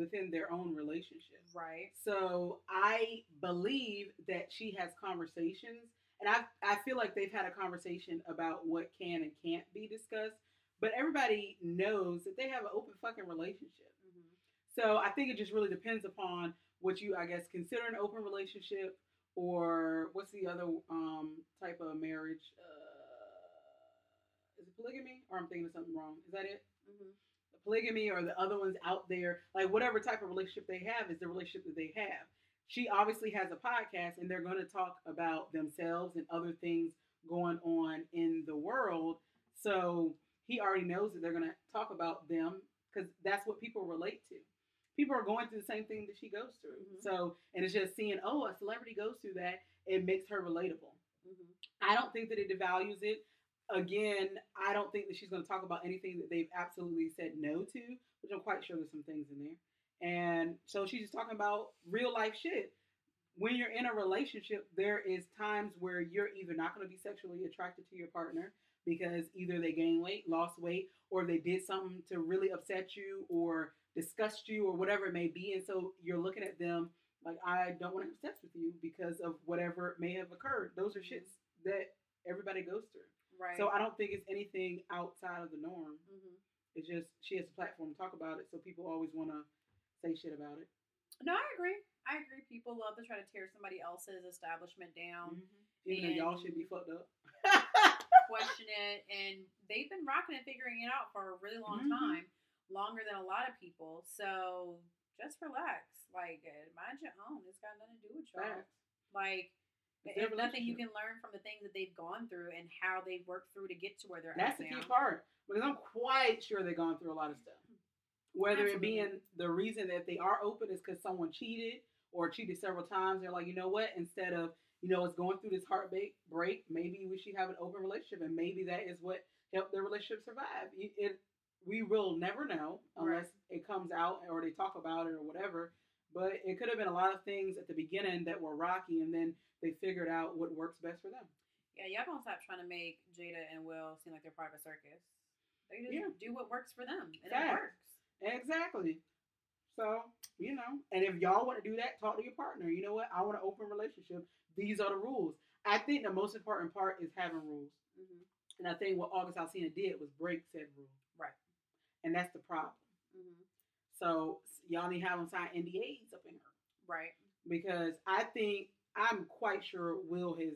within their own relationship. right So I believe that she has conversations, and I I feel like they've had a conversation about what can and can't be discussed. But everybody knows that they have an open fucking relationship. mm-hmm. So I think it just really depends upon what you, I guess, consider an open relationship, or what's the other um, type of marriage? Uh, is it polygamy, or I'm thinking of something wrong? Is that it? Mm-hmm. Polygamy or the other ones out there, like whatever type of relationship they have is the relationship that they have. She obviously has a podcast and they're going to talk about themselves and other things going on in the world. So he already knows that they're going to talk about them because that's what people relate to. People are going through the same thing that she goes through. Mhm. So, and it's just seeing, oh, a celebrity goes through that, it makes her relatable. Mm-hmm. I don't think that it devalues it. Again, I don't think that she's going to talk about anything that they've absolutely said no to, which I'm quite sure there's some things in there. And so she's just talking about real life shit. When you're in a relationship, there is times where you're either not going to be sexually attracted to your partner because either they gained weight, lost weight, or they did something to really upset you or disgust you or whatever it may be. And so you're looking at them like, I don't want to have sex with you because of whatever may have occurred. Those are shits that everybody goes through. Right So I don't think it's anything outside of the norm. mm-hmm. It's just she has a platform to talk about it, so people always want to say shit about it. No, I agree. I agree. People love to try to tear somebody else's establishment down, Even though y'all should be fucked up. question it, and they've been rocking and figuring it out for a really long Mhm. time, longer than a lot of people. So just relax. Like, mind your own. It's got nothing to do with y'all. Like, If nothing, you can learn from the things that they've gone through and how they've worked through to get to where they're That's at That's the key part because I'm quite sure they've gone through a lot of stuff. Whether it being the reason that they are open is because someone cheated or cheated several times. They're like, you know what? Instead of you know, it's going through this heartbreak break, maybe we should have an open relationship, and maybe that is what helped their relationship survive. It, it we will never know unless it comes out or they talk about it or whatever. But it could have been a lot of things at the beginning that were rocky, and then they figured out what works best for them. Yeah, y'all gonna stop trying to make Jada and Will seem like they're part of a circus. They just Yeah. do what works for them, and it works. Exactly. So, you know, and if y'all want to do that, talk to your partner. You know what? I want an open relationship. These are the rules. I think the most important part is having rules. hmm And I think what August Alsina did was break said rule. Right. And that's the problem. hmm So y'all need to have them sign NDAs up in her. Right. Because I think I'm quite sure Will has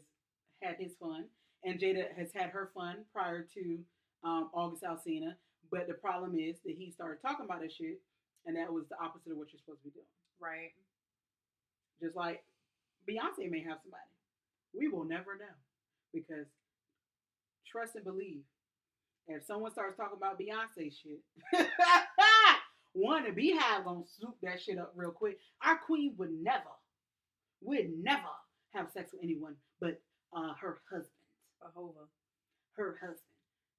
had his fun and Jada has had her fun prior to um, August Alsina. But the problem is that he started talking about this shit and that was the opposite of what you're supposed to be doing. Right. Just like Beyonce may have somebody. We will never know. Because trust and believe. If someone starts talking about Beyonce shit, one, the Beyhive gonna swoop that shit up real quick. Our queen would never, would never have sex with anyone but uh, her husband. Jehovah. Her husband.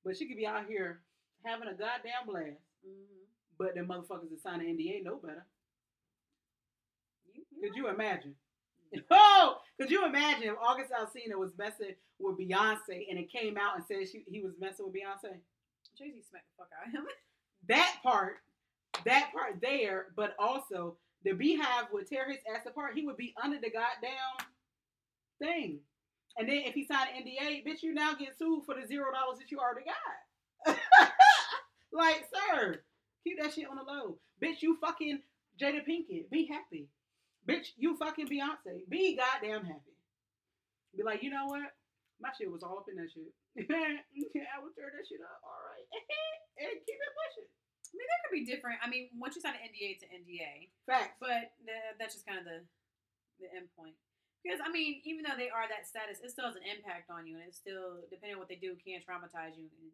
But she could be out here having a goddamn blast. hmm But the motherfuckers that sign an NDA know better. You, Could you imagine? Oh, could you imagine if August Alsina was messing with Beyonce and it came out and said she, he was messing with Beyonce? Jay Z smacked the fuck out of him. That part, that part there, but also the Beyhive would tear his ass apart. He would be under the goddamn thing. And then if he signed an NDA, bitch, you now get sued for the zero dollars that you already got. like, sir, keep that shit on the low. Bitch, you fucking Jada Pinkett. Be happy. Bitch, you fucking Beyonce. Be goddamn happy. Be like, you know what? My shit was all up in that shit. Yeah, I would tear that shit up. All right. and keep it pushing. I mean, that could be different. I mean, once you sign an NDA to NDA, Facts. but the, that's just kind of the the end point. Because I mean, even though they are that status, it still has an impact on you, and it's still depending on what they do can traumatize you. And,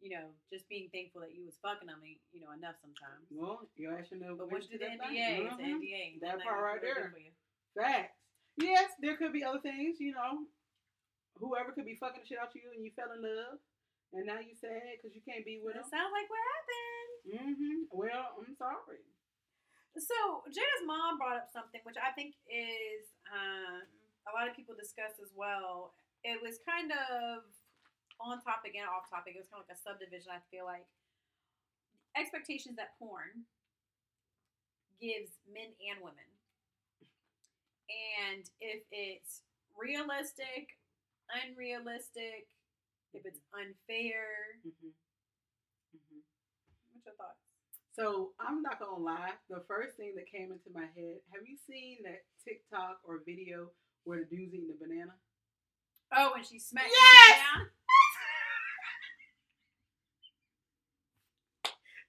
you know, just being thankful that you was fucking them, you know, enough sometimes. Well, you actually know. But once you do the. NDA, Mhm. NDA. That part right there. for you. Facts. Yes, there could be other things, you know. Whoever could be fucking the shit out to you and you fell in love, and now you sad because you can't be with It them. sounds like what happened. Mm-hmm. Well, I'm sorry. So Jada's mom brought up something which I think is um, a lot of people discuss as well. It was kind of on topic and off topic. It was kind of like a subdivision. I feel like expectations that porn gives men and women, and if it's realistic, unrealistic, if it's unfair. Mm-hmm. Mm-hmm. Your thoughts? So I'm not gonna lie. The first thing that came into my head: Have you seen that TikTok or video where the dude's eating a banana? Oh, when she smacked Yes! down.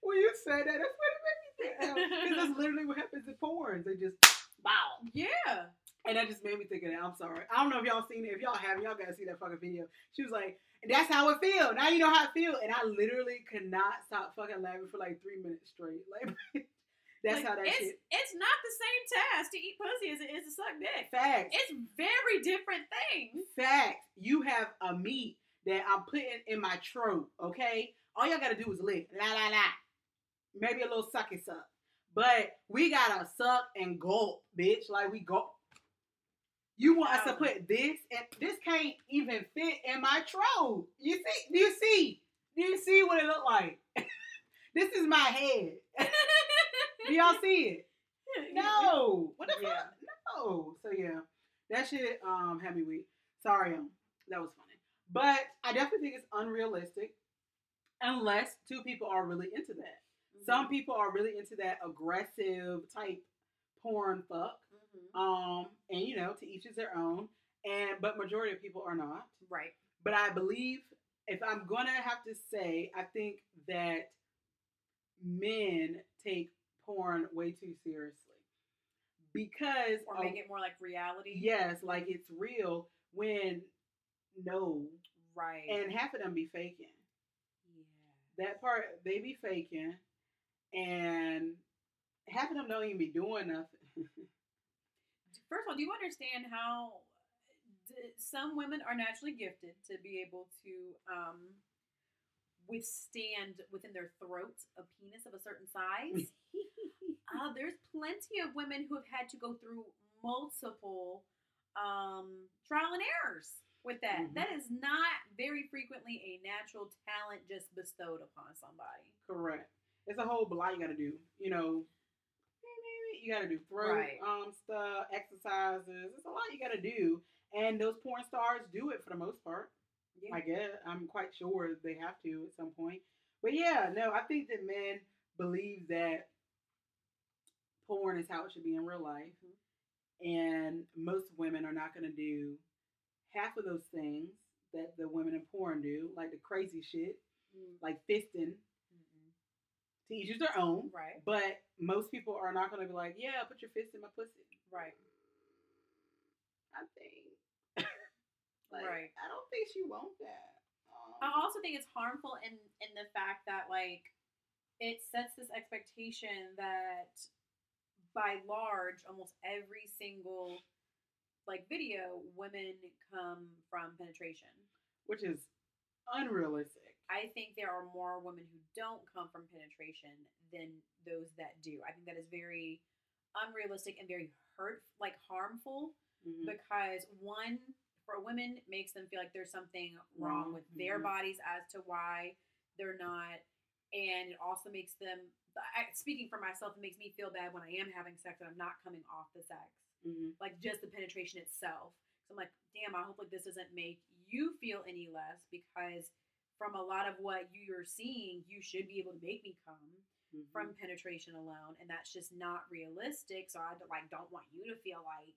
When you said that, that's what it made me think. Because that's literally what happens in porn. They just bow. Yeah. And that just made me think of that. I'm sorry. I don't know if y'all seen it. If y'all haven't, y'all gotta see that fucking video. She was like, "That's how it feel." Now you know how it feel. And I literally could not stop fucking laughing for like three minutes straight. Like that's Like, how that it's, shit. It's not the same task to eat pussy as it is to suck dick. Facts. It's very different things. Facts. You have a meat that I'm putting in my throat. Okay. All y'all gotta do is lick. La la la. Maybe a little sucky suck. But we gotta suck and gulp, bitch. Like we gulp. You want us to put this and this can't even fit in my throat. You see? Do you see? Do you see what it look like? this is my head. Do y'all see it? No. What the Yeah. fuck? No. So yeah, that shit um had me weak. Sorry, um, that was funny. But I definitely think it's unrealistic unless two people are really into that. Mm-hmm. Some people are really into that aggressive type porn fuck. Mhm. Um, and you know, to each is their own. And but majority of people are not. Right. But I believe if I'm gonna have to say, I think that men take porn way too seriously. Because Or make it more like reality. yes, like it's real when no. Right. And half of them be faking. yeah. That part they be faking and half of them don't even be doing nothing. First of all, do you understand how d- some women are naturally gifted to be able to um, withstand within their throat a penis of a certain size. uh, there's plenty of women who have had to go through multiple um, trial and errors with that. Mhm. That is not very frequently a natural talent just bestowed upon somebody. Correct. It's a whole lot you got to do. You know, you got to do throat Right. um stuff, exercises. It's a lot you got to do, and those porn stars do it for the most part. Yeah. I guess I'm quite sure they have to at some point. But yeah, no, I think that men believe that porn is how it should be in real life, and most women are not going to do half of those things that the women in porn do, like the crazy shit, Mm, like fisting. To each their own. Right. But most people are not going to be like, yeah, put your fist in my pussy. Right. I think. like, Right. I don't think she wants that. I Um, also think it's harmful in in the fact that like it sets this expectation that by large, almost every single like video, women come from penetration. which is unrealistic. I think there are more women who don't come from penetration than those that do. I think that is very unrealistic and very hurt, like harmful, Mhm. because one for women makes them feel like there's something wrong with their mhm. bodies as to why they're not and it also makes them I, speaking for myself it makes me feel bad when i am having sex and i'm not coming off the sex Mhm. like just the penetration itself so i'm like damn i hope like this doesn't make you feel any less because from a lot of what you're seeing you should be able to make me come Mhm. from penetration alone and that's just not realistic so I like don't want you to feel like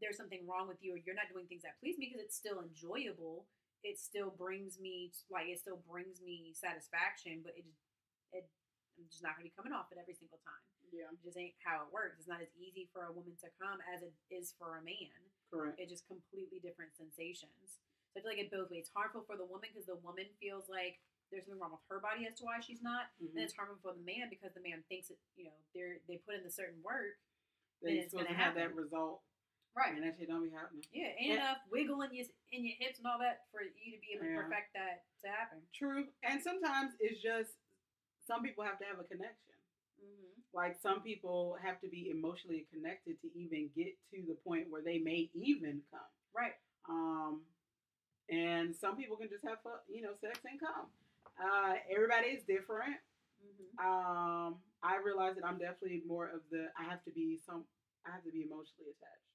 there's something wrong with you or you're not doing things that please me because it's still enjoyable. It still brings me like it still brings me satisfaction but it just it i'm just not going to be coming off it every single time. Yeah, it just ain't how it works. It's not as easy for a woman to come as it is for a man. Correct. it's just completely different sensations. So i feel like it both ways it's harmful for the woman because the woman feels like there's something wrong with her body as to why she's not Mhm. and it's harmful for the man because the man thinks that, you know, they're they put in the certain work. They it's supposed to have that result, Right. and that shit don't be happening. Yeah, and And- enough wiggle in your in your hips and all that for you to be able to Yeah. perfect that to happen. True, and sometimes it's just some people have to have a connection. Mm-hmm. Like some people have to be emotionally connected to even get to the point where they may even come. Right. Um, and some people can just have, you know, sex and come. Uh, everybody is different. Mm-hmm. Um, I realize that I'm definitely more of the. I have to be some. I have to be emotionally attached.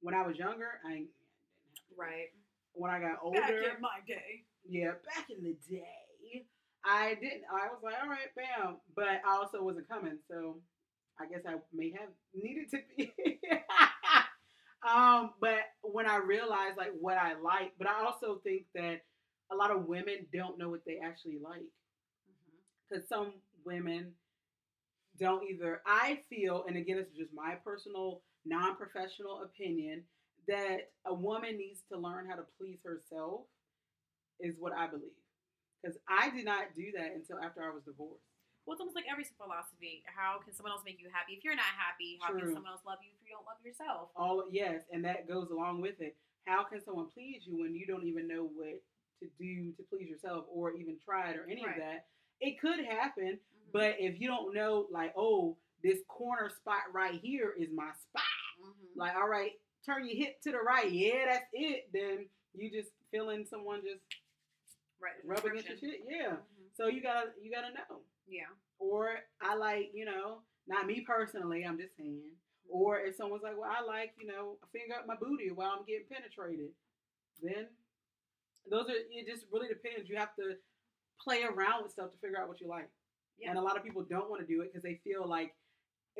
When I was younger, I didn't have to. Right. When I got older, Back in my day. yeah, back in the day, I didn't. I was like, all right, bam, but I also wasn't coming, so I guess I may have needed to be. um, but when I realized like what I like, but I also think that a lot of women don't know what they actually like Mm-hmm. because some women don't either. I feel, and again, this is just my personal, non-professional opinion, that a woman needs to learn how to please herself. Is what I believe, because I did not do that until after I was divorced. Well, it's almost like every philosophy. How can someone else make you happy if you're not happy? How True. can someone else love you if you don't love yourself? All yes, and that goes along with it. How can someone please you when you don't even know what to do to please yourself, or even try it, or any Right. of that? It could happen, Mhm. but if you don't know, like, oh, this corner spot right here is my spot. Mhm. Like, all right, turn your hip to the right. Yeah, that's it. Then you just feeling someone just right. there's rub against your shit. Yeah. Mhm. So you gotta you gotta know. Yeah. Or I like, you know, not me personally, I'm just saying. Or if someone's like, well, I like, you know, a finger up my booty while I'm getting penetrated, then those are it just really depends. You have to play around with stuff to figure out what you like. Yeah. And a lot of people don't want to do it because they feel like,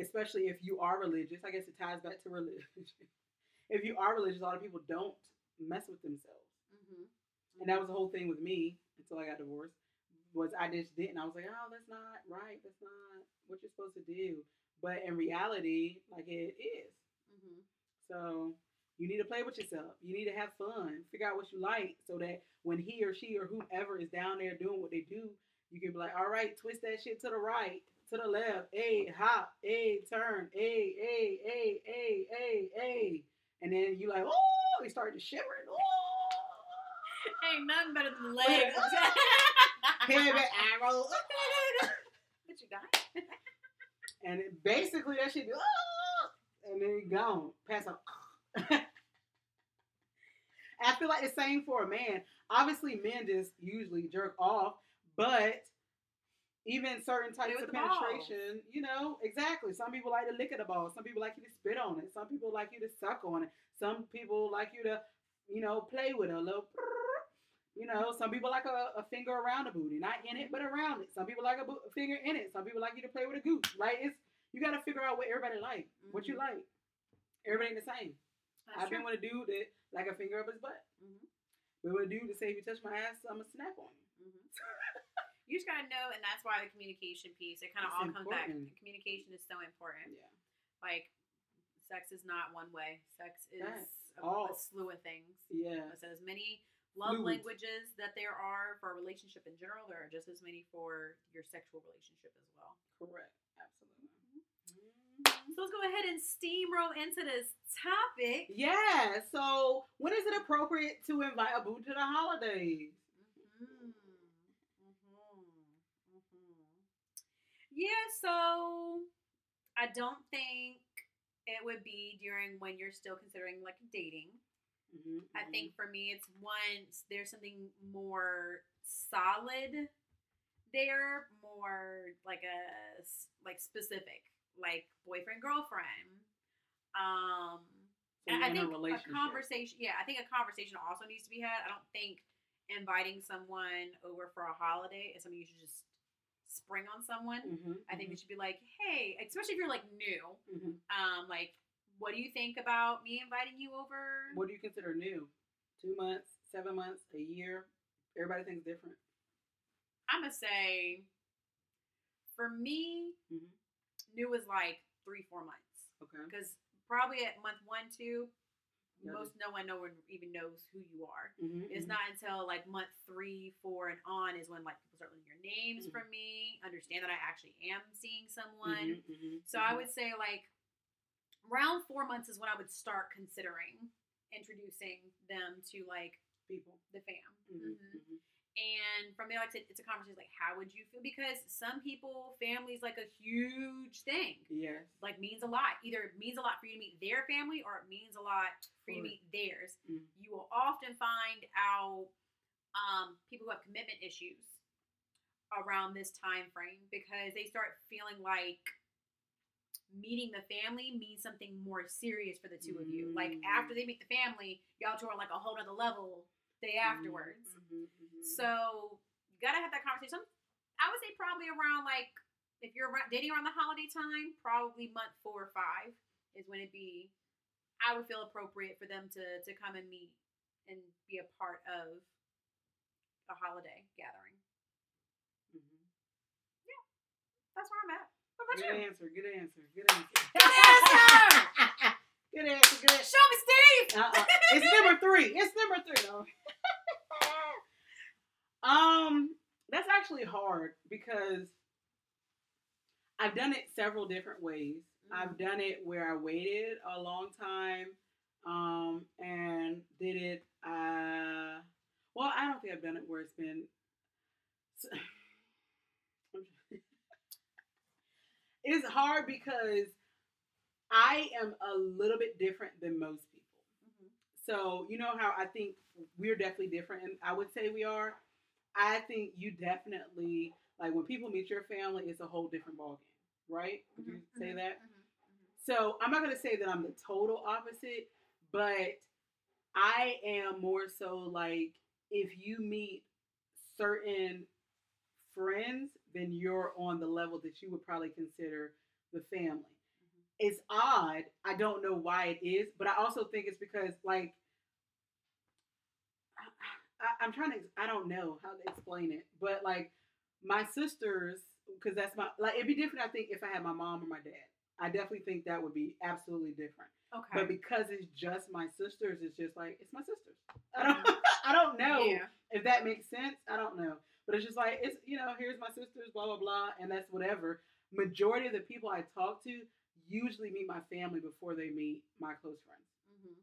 especially if you are religious, I guess it ties back to religion. if you are religious, a lot of people don't mess with themselves. Mm-hmm. And that was the whole thing with me until I got divorced. Was I just didn't. I was like, oh, that's not right. That's not what you're supposed to do. But in reality, like it is. Mm-hmm. So you need to play with yourself. You need to have fun. Figure out what you like so that when he or she or whomever is down there doing what they do, you can be like, all right, twist that shit to the right, to the left, a hop, a turn, a a a a a a, and then you like, oh, he started to shiver. Oh. Ain't nothing better than legs. Pivot arrow. what you got? And it, basically that shit oh, and then he gone. Pass out. I feel like the same for a man. Obviously, men just usually jerk off, but even certain types of penetration, you know, exactly. Some people like to lick at the ball. Some people like you to spit on it. Some people like you to suck on it. Some people like you to, you know, play with it a little. You know, some people like a, a finger around the booty, not in it, but around it. Some people like a, bo- finger in it. Some people like you to play with a goose. Like it's, you got to figure out what everybody like, what you Mhm. like. Everybody ain't the same. That's I've been true. with a dude that like a finger up his butt. Mhm. Been with a dude that say if you touch my ass, I'm gonna snap on you. Mhm. You just gotta know, and that's why the communication piece. It kind of all comes back. important. Communication is so important. Yeah. Like, sex is not one way. Sex is That's a, all. a slew of things. Yeah. So as many love Fluid. languages that there are for a relationship in general, there are just as many for your sexual relationship as well. Correct. Absolutely. So let's go ahead and steamroll into this topic. Yeah. So when is it appropriate to invite a boo to the holidays? Mhm. Mhm. Mhm. Yeah, so I don't think it would be during when you're still considering like dating. Mm-hmm, I think for me, it's once there's something more solid there, more like a like specific, like boyfriend girlfriend. Um, So I you're a think a conversation. Yeah, I think a conversation also needs to be had. I don't think inviting someone over for a holiday is something you should just spring on someone. Mm-hmm, I think it should be like, hey, especially if you're like new, hmm um, like, what do you think about me inviting you over? What do you consider new? Two months, seven months, a year? Everybody thinks different. I'm gonna say, for me, Mhm. New is like three, four months, Okay. because probably at month one, two, most no one, no one even knows who you are. Mm-hmm, It's not until like month three, four, and on is when like people start learning your names Mhm. from me, understand that I actually am seeing someone. Mm-hmm, So I would say like around four months is when I would start considering introducing them to like people. the fam. Mm-hmm. And from there, like I said, it's a conversation like, how would you feel? Because some people, family is like a huge thing. Yes. Like means a lot. Either it means a lot for you to meet their family, or it means a lot for you to meet theirs. Mm. You will often find out um, people who have commitment issues around this time frame because they start feeling like meeting the family means something more serious for the two of you. Like Mm. after they meet the family, y'all two are like a whole other level day afterwards. Mhm, mhm. So you gotta have that conversation. I would say probably around like if you're around, dating around the holiday time, probably month four or five is when it'd be. I would feel appropriate for them to to come and meet and be a part of a holiday gathering. Mhm. That's where I'm at. What about Good you? answer. Good answer. Good answer. Good answer! good answer. Good answer. Show me, Steve. Uh-uh. It's number three. It's number three. though. um, that's actually hard because I've done it several different ways. I've done it where I waited a long time, um, and did it. Uh, well, I don't think I've done it where it's been. it's hard because I am a little bit different than most people. Mhm. So you know how I think we're definitely different, and I would say we are. I think you definitely like when people meet your family, it's a whole different ballgame, right? Would you Mhm, say mhm, that? mhm, mhm. So I'm not gonna say that I'm the total opposite, but I am more so like if you meet certain friends, then you're on the level that you would probably consider the family. It's odd. I don't know why it is, but I also think it's because like I, I'm trying to. I don't know how to explain it, but like my sisters, because that's my like it'd be different. I think if I had my mom or my dad, I definitely think that would be absolutely different. Okay. But because it's just my sisters, it's just like it's my sisters. I don't. I don't know Yeah. if that makes sense. I don't know, but it's just like it's you know here's my sisters, blah blah blah, and that's whatever. Majority of the people I talk to usually meet my family before they meet my close friends. Mhm.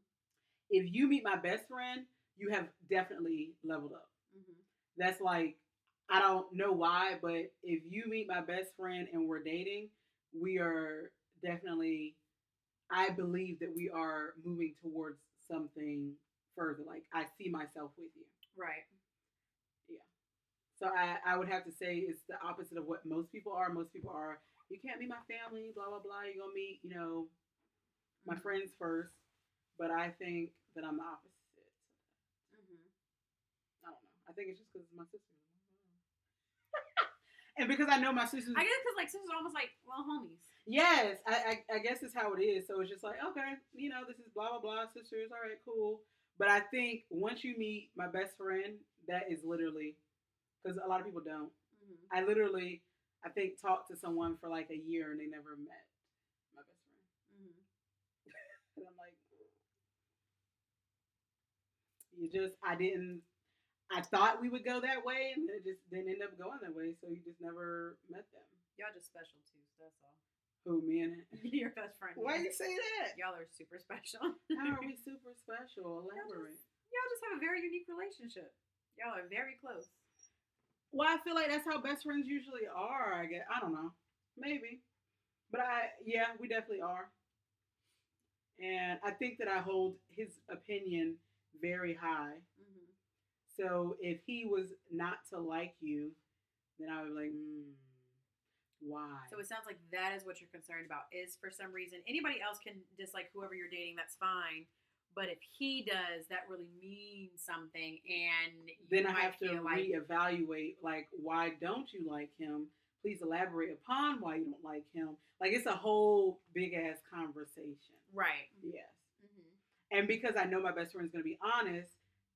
if you meet my best friend, you have definitely leveled up. Mhm. That's like I don't know why, but if you meet my best friend and we're dating, we are definitely I believe that we are moving towards something further. Like I see myself with you. Right. Yeah. So I, I would have to say it's the opposite of what most people are. Most people are you can't meet my family, blah blah blah. You're gonna meet, you know, my Mhm. friends first. But I think that I'm the opposite. Mhm. I don't know. I think it's just because it's my sister. and because I know my sisters. I guess because like sisters are almost like well homies. Yes, I, I I guess it's how it is. So it's just like okay, you know, this is blah blah blah sisters. All right, cool. But I think once you meet my best friend, that is literally because a lot of people don't. Mhm. I literally, I think, talked to someone for like a year and they never met my best friend. Mm-hmm. And I'm like, you just, I didn't, I thought we would go that way and it just didn't end up going that way. So you just never met them. Y'all just special too. So that's all. Who, me and Your best friend. Why do you say that? Y'all are super special. How are we super special? Elaborate. Y'all just have a very unique relationship. Y'all are very close. Well, I feel like that's how best friends usually are. I guess I don't know, maybe, but I yeah, we definitely are. And I think that I hold his opinion very high. Mm-hmm. So if he was not to like you, then I would be like, mm, why? So it sounds like that is what you're concerned about. Is for some reason anybody else can dislike whoever you're dating. That's fine. But if he does, that really means something, and you then I have to like reevaluate. Like, why don't you like him? Please elaborate upon why you don't like him. Like, it's a whole big ass conversation. right. Yes. Mm-hmm. And because I know my best friend's gonna be honest,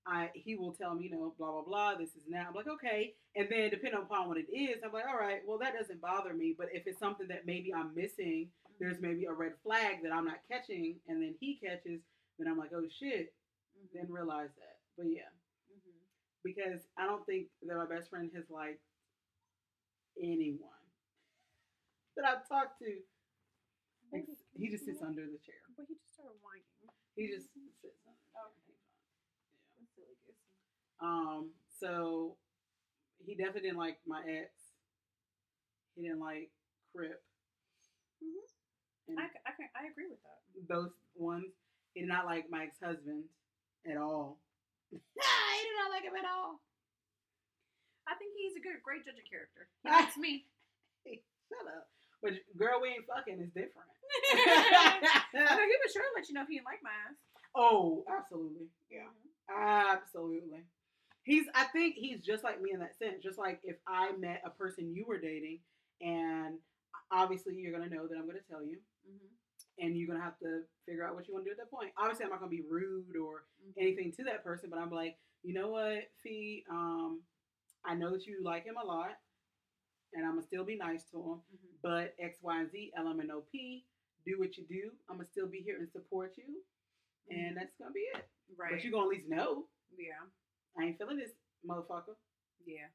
I he will tell me, you know, blah blah blah. This is now. I'm like, okay. And then depending upon what it is, I'm like, all right. Well, that doesn't bother me. But if it's something that maybe I'm missing, there's maybe a red flag that I'm not catching, and then he catches, then I'm like, oh shit. Mm-hmm. Then realize that. But yeah, Mm-hmm. because I don't think that my best friend has liked anyone that I've talked to. Ex- He just sits under the chair. But he just started whining. He just sits under. The chair. Okay. Yeah. That's silly goose. Um, so he definitely didn't like my ex. He didn't like Crip. Mhm. And I, I, can- I agree with that. those ones. He did not like my ex husband at all. he did not like him at all. I think he's a good, great judge of character. He likes me. Shut up. But girl, we ain't fucking is different. I he would sure let you know if he didn't like my ass. oh, absolutely. Yeah. Mhm. Absolutely. He's I think he's just like me in that sense. Just like if I met a person you were dating and obviously you're gonna know that I'm gonna tell you Mhm. And you're gonna have to figure out what you want to do at that point. Obviously I'm not gonna be rude or Mhm. anything to that person, but I'm like, you know what, Fee, um, I know that you like him a lot and I'm gonna still be nice to him, Mhm. but X, Y, and Z, LMNOP, do what you do. I'm gonna still be here and support you, and that's gonna be it. Right. But you're gonna at least know yeah. I ain't feeling this motherfucker. Yeah.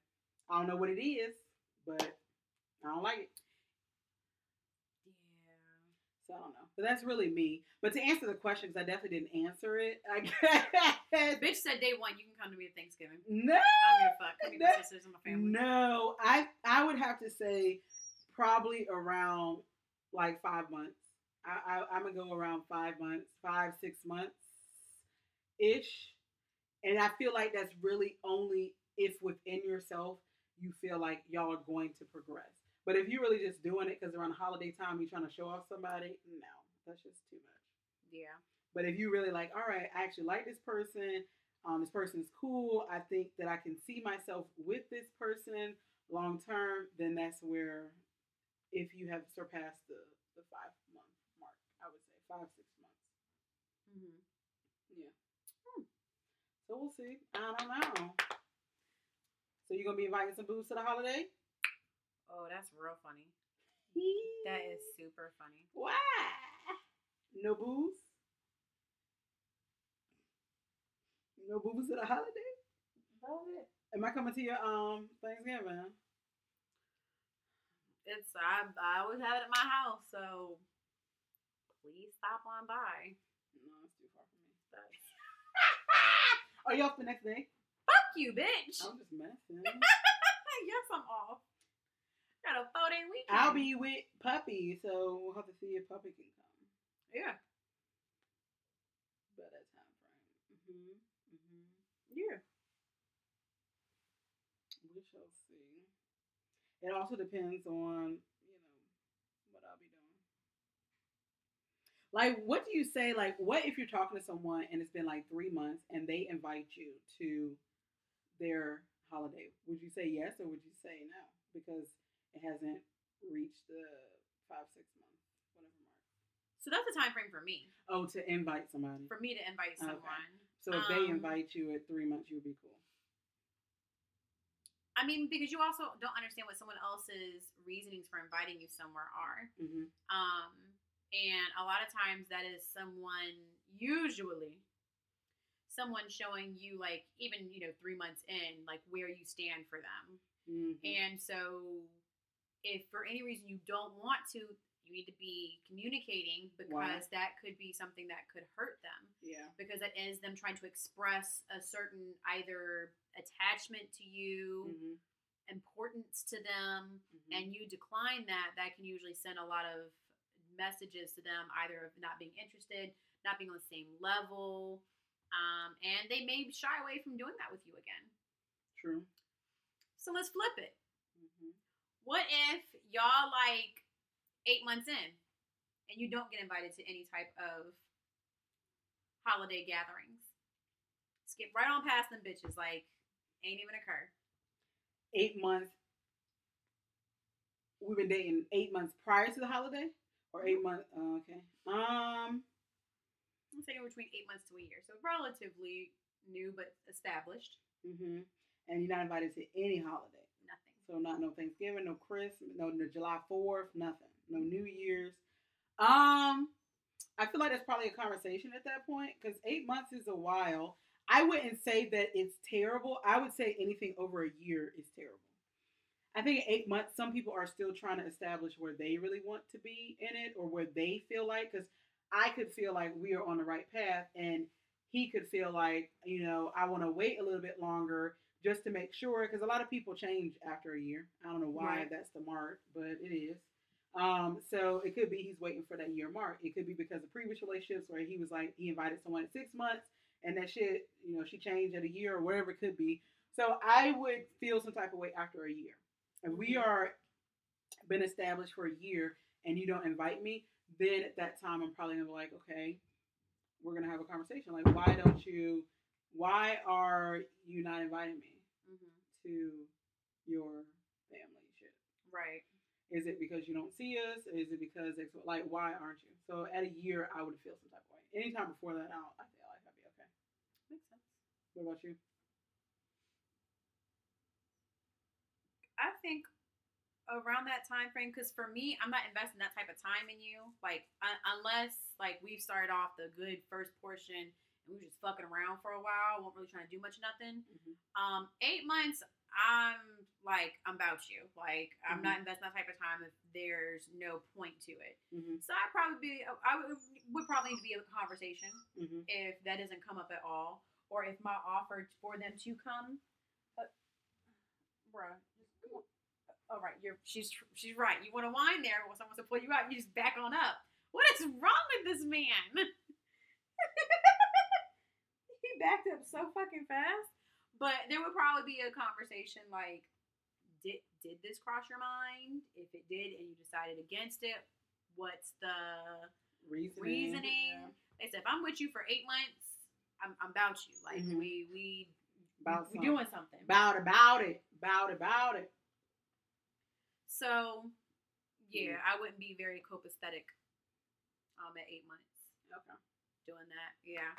I don't know what it is, but I don't like it. Yeah. So I don't know. But that's really me. But to answer the question, because I definitely didn't answer it, I guess. Bitch said day one, you can come to me at Thanksgiving. No, I'm your fuck. Come meet my No. sisters and my family. no. I I would have to say probably around like five months. I, I I'm gonna go around five months, five six months ish, and I feel like that's really only if within yourself you feel like y'all are going to progress. But if you're really just doing it because around holiday time you're trying to show off somebody, no, that's just too much. Yeah. But if you really like, all right, I actually like this person. Um, this person's cool. I think that I can see myself with this person long term. Then that's where, if you have surpassed the the five month mark, I would say five six months. Mm-hmm. Yeah. So we'll see. I don't know. So you're gonna be inviting some booze to the holiday? Oh, that's real funny. That is super funny. why. No booze. No booze to a holiday. Love it. Am I coming to your um Thanksgiving? It's I I always have it at my house, so please stop on by. No, it's too far from me. Are you off the next day? Fuck you, bitch. I'm just messing. yes, I'm off. Got a four day weekend. I'll be with Puppy, so we'll have to see if Puppy can come. Yeah. By that time frame. Mm-hmm. Mm-hmm. Yeah. We shall see. It also depends on, you know, what I'll be doing. Like, what do you say? Like, what if you're talking to someone and it's been like three months and they invite you to their holiday? Would you say yes or would you say no? Because it hasn't reached the five, six months. So that's the time frame for me. Oh, to invite somebody. For me to invite someone. Okay. So if they Um, invite you at three months, you would be cool. I mean, because you also don't understand what someone else's reasonings for inviting you somewhere are. Mm-hmm. Um, and a lot of times that is someone, usually, someone showing you, like, even, you know, three months in, like, where you stand for them. Mm-hmm. And so, if for any reason you don't want to, you need to be communicating because that could be something that could hurt them. yeah. Because that is them trying to express a certain either attachment to you, Mm-hmm. importance to them, and you decline that, that can usually send a lot of messages to them, either of not being interested, not being on the same level, um, and they may shy away from doing that with you again. True. So let's flip it. Mm-hmm. What if y'all like eight months in and you don't get invited to any type of holiday gatherings? Skip right on past them bitches, like ain't even occur. Eight months. We've been dating eight months prior to the holiday, or eight months. Uh, okay. Um. Let's say between eight months to a year, so relatively new but established. Mm-hmm. And you're not invited to any holiday. Nothing. So not no Thanksgiving, no Christmas, no, no July Fourth, nothing. No New Year's. Um, I feel like that's probably a conversation at that point because eight months is a while. I wouldn't say that it's terrible. I would say anything over a year is terrible. I think eight months, some people are still trying to establish where they really want to be in it or where they feel like, because I could feel like we are on the right path and he could feel like, you know, I want to wait a little bit longer just to make sure, because a lot of people change after a year. I don't know why Right. that's the mark, but it is. Um, so it could be he's waiting for that year mark. It could be because of previous relationships where he was like he invited someone at six months and that shit, you know, she changed at a year or whatever it could be. So I would feel some type of way after a year. If we Mhm. are been established for a year and you don't invite me, then at that time I'm probably gonna be like, okay, we're gonna have a conversation. Like, why don't you? Why are you not inviting me hmm to your family shit? Right. Is it because you don't see us? Is it because it's like why aren't you? So at a year, I would feel some type of way. Anytime before that, I'll, I feel like I'd be okay. Makes sense. What about you? I think around that time frame, because for me, I'm not investing that type of time in you. Like un- unless like we've started off the good first portion and we were just fucking around for a while, won't really trying to do much of nothing. Mhm. Um, eight months, I'm like I'm about you. Like I'm not investing that type of time if there's no point to it. Mm-hmm. So I'd probably be I would, would probably need to be in a conversation Mm-hmm. if that doesn't come up at all, or if my offer for them to come, uh, bruh, just come on. All right, you're she's she's right. You want to whine there, when someone's going to pull you out, you just back on up. What is wrong with this man? he backed up so fucking fast. But there would probably be a conversation like, did did this cross your mind? If it did, and you decided against it, what's the Reasoning. Reasoning. they said if I'm with you for eight months, I'm, I'm about you. Like Mhm. we we About we something. doing something. About about it. About. About it. So yeah, I wouldn't be very copacetic um at eight months Okay. doing that. Yeah.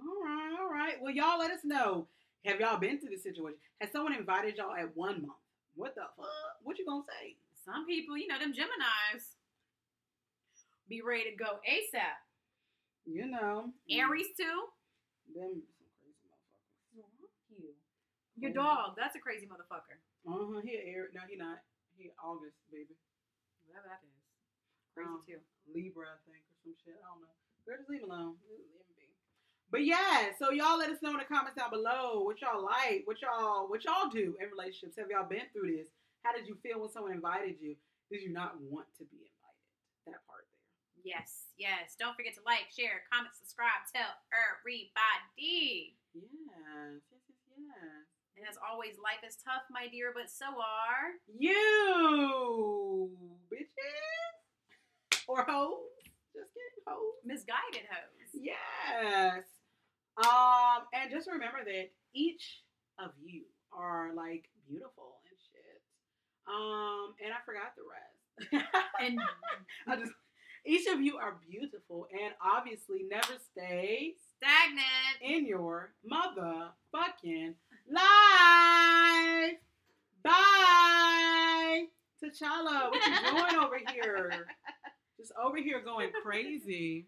All right. All right. Well, y'all let us know. Have y'all been through this situation? Has someone invited y'all at one month? What the fuck? What you gonna say? Some people, you know, them Geminis be ready to go ASAP. You know. Aries too. Them some crazy motherfuckers. You? Your dog, that's a crazy motherfucker. Uh huh. He Aries. No, he not. He August, baby. Whatever that is. Crazy Um, too. Libra, I think, or some shit. I don't know. Girl, just leave him alone. Leave him. But yeah, so y'all let us know in the comments down below what y'all like, what y'all what y'all do in relationships. Have y'all been through this? How did you feel when someone invited you? Did you not want to be invited? That part there. Yes, yes. Don't forget to like, share, comment, subscribe, tell everybody. Yes, yes, yes, yes. And as always, life is tough, my dear, but so are You bitches or hoes. Just kidding, hoes. misguided hoes. Yes. Um, and just remember that each of you are like beautiful and shit. Um, and I forgot the rest. And I just each of you are beautiful and obviously never stay stagnant. in your motherfucking life. Bye. T'Challa, what you doing over here? Just over here going crazy.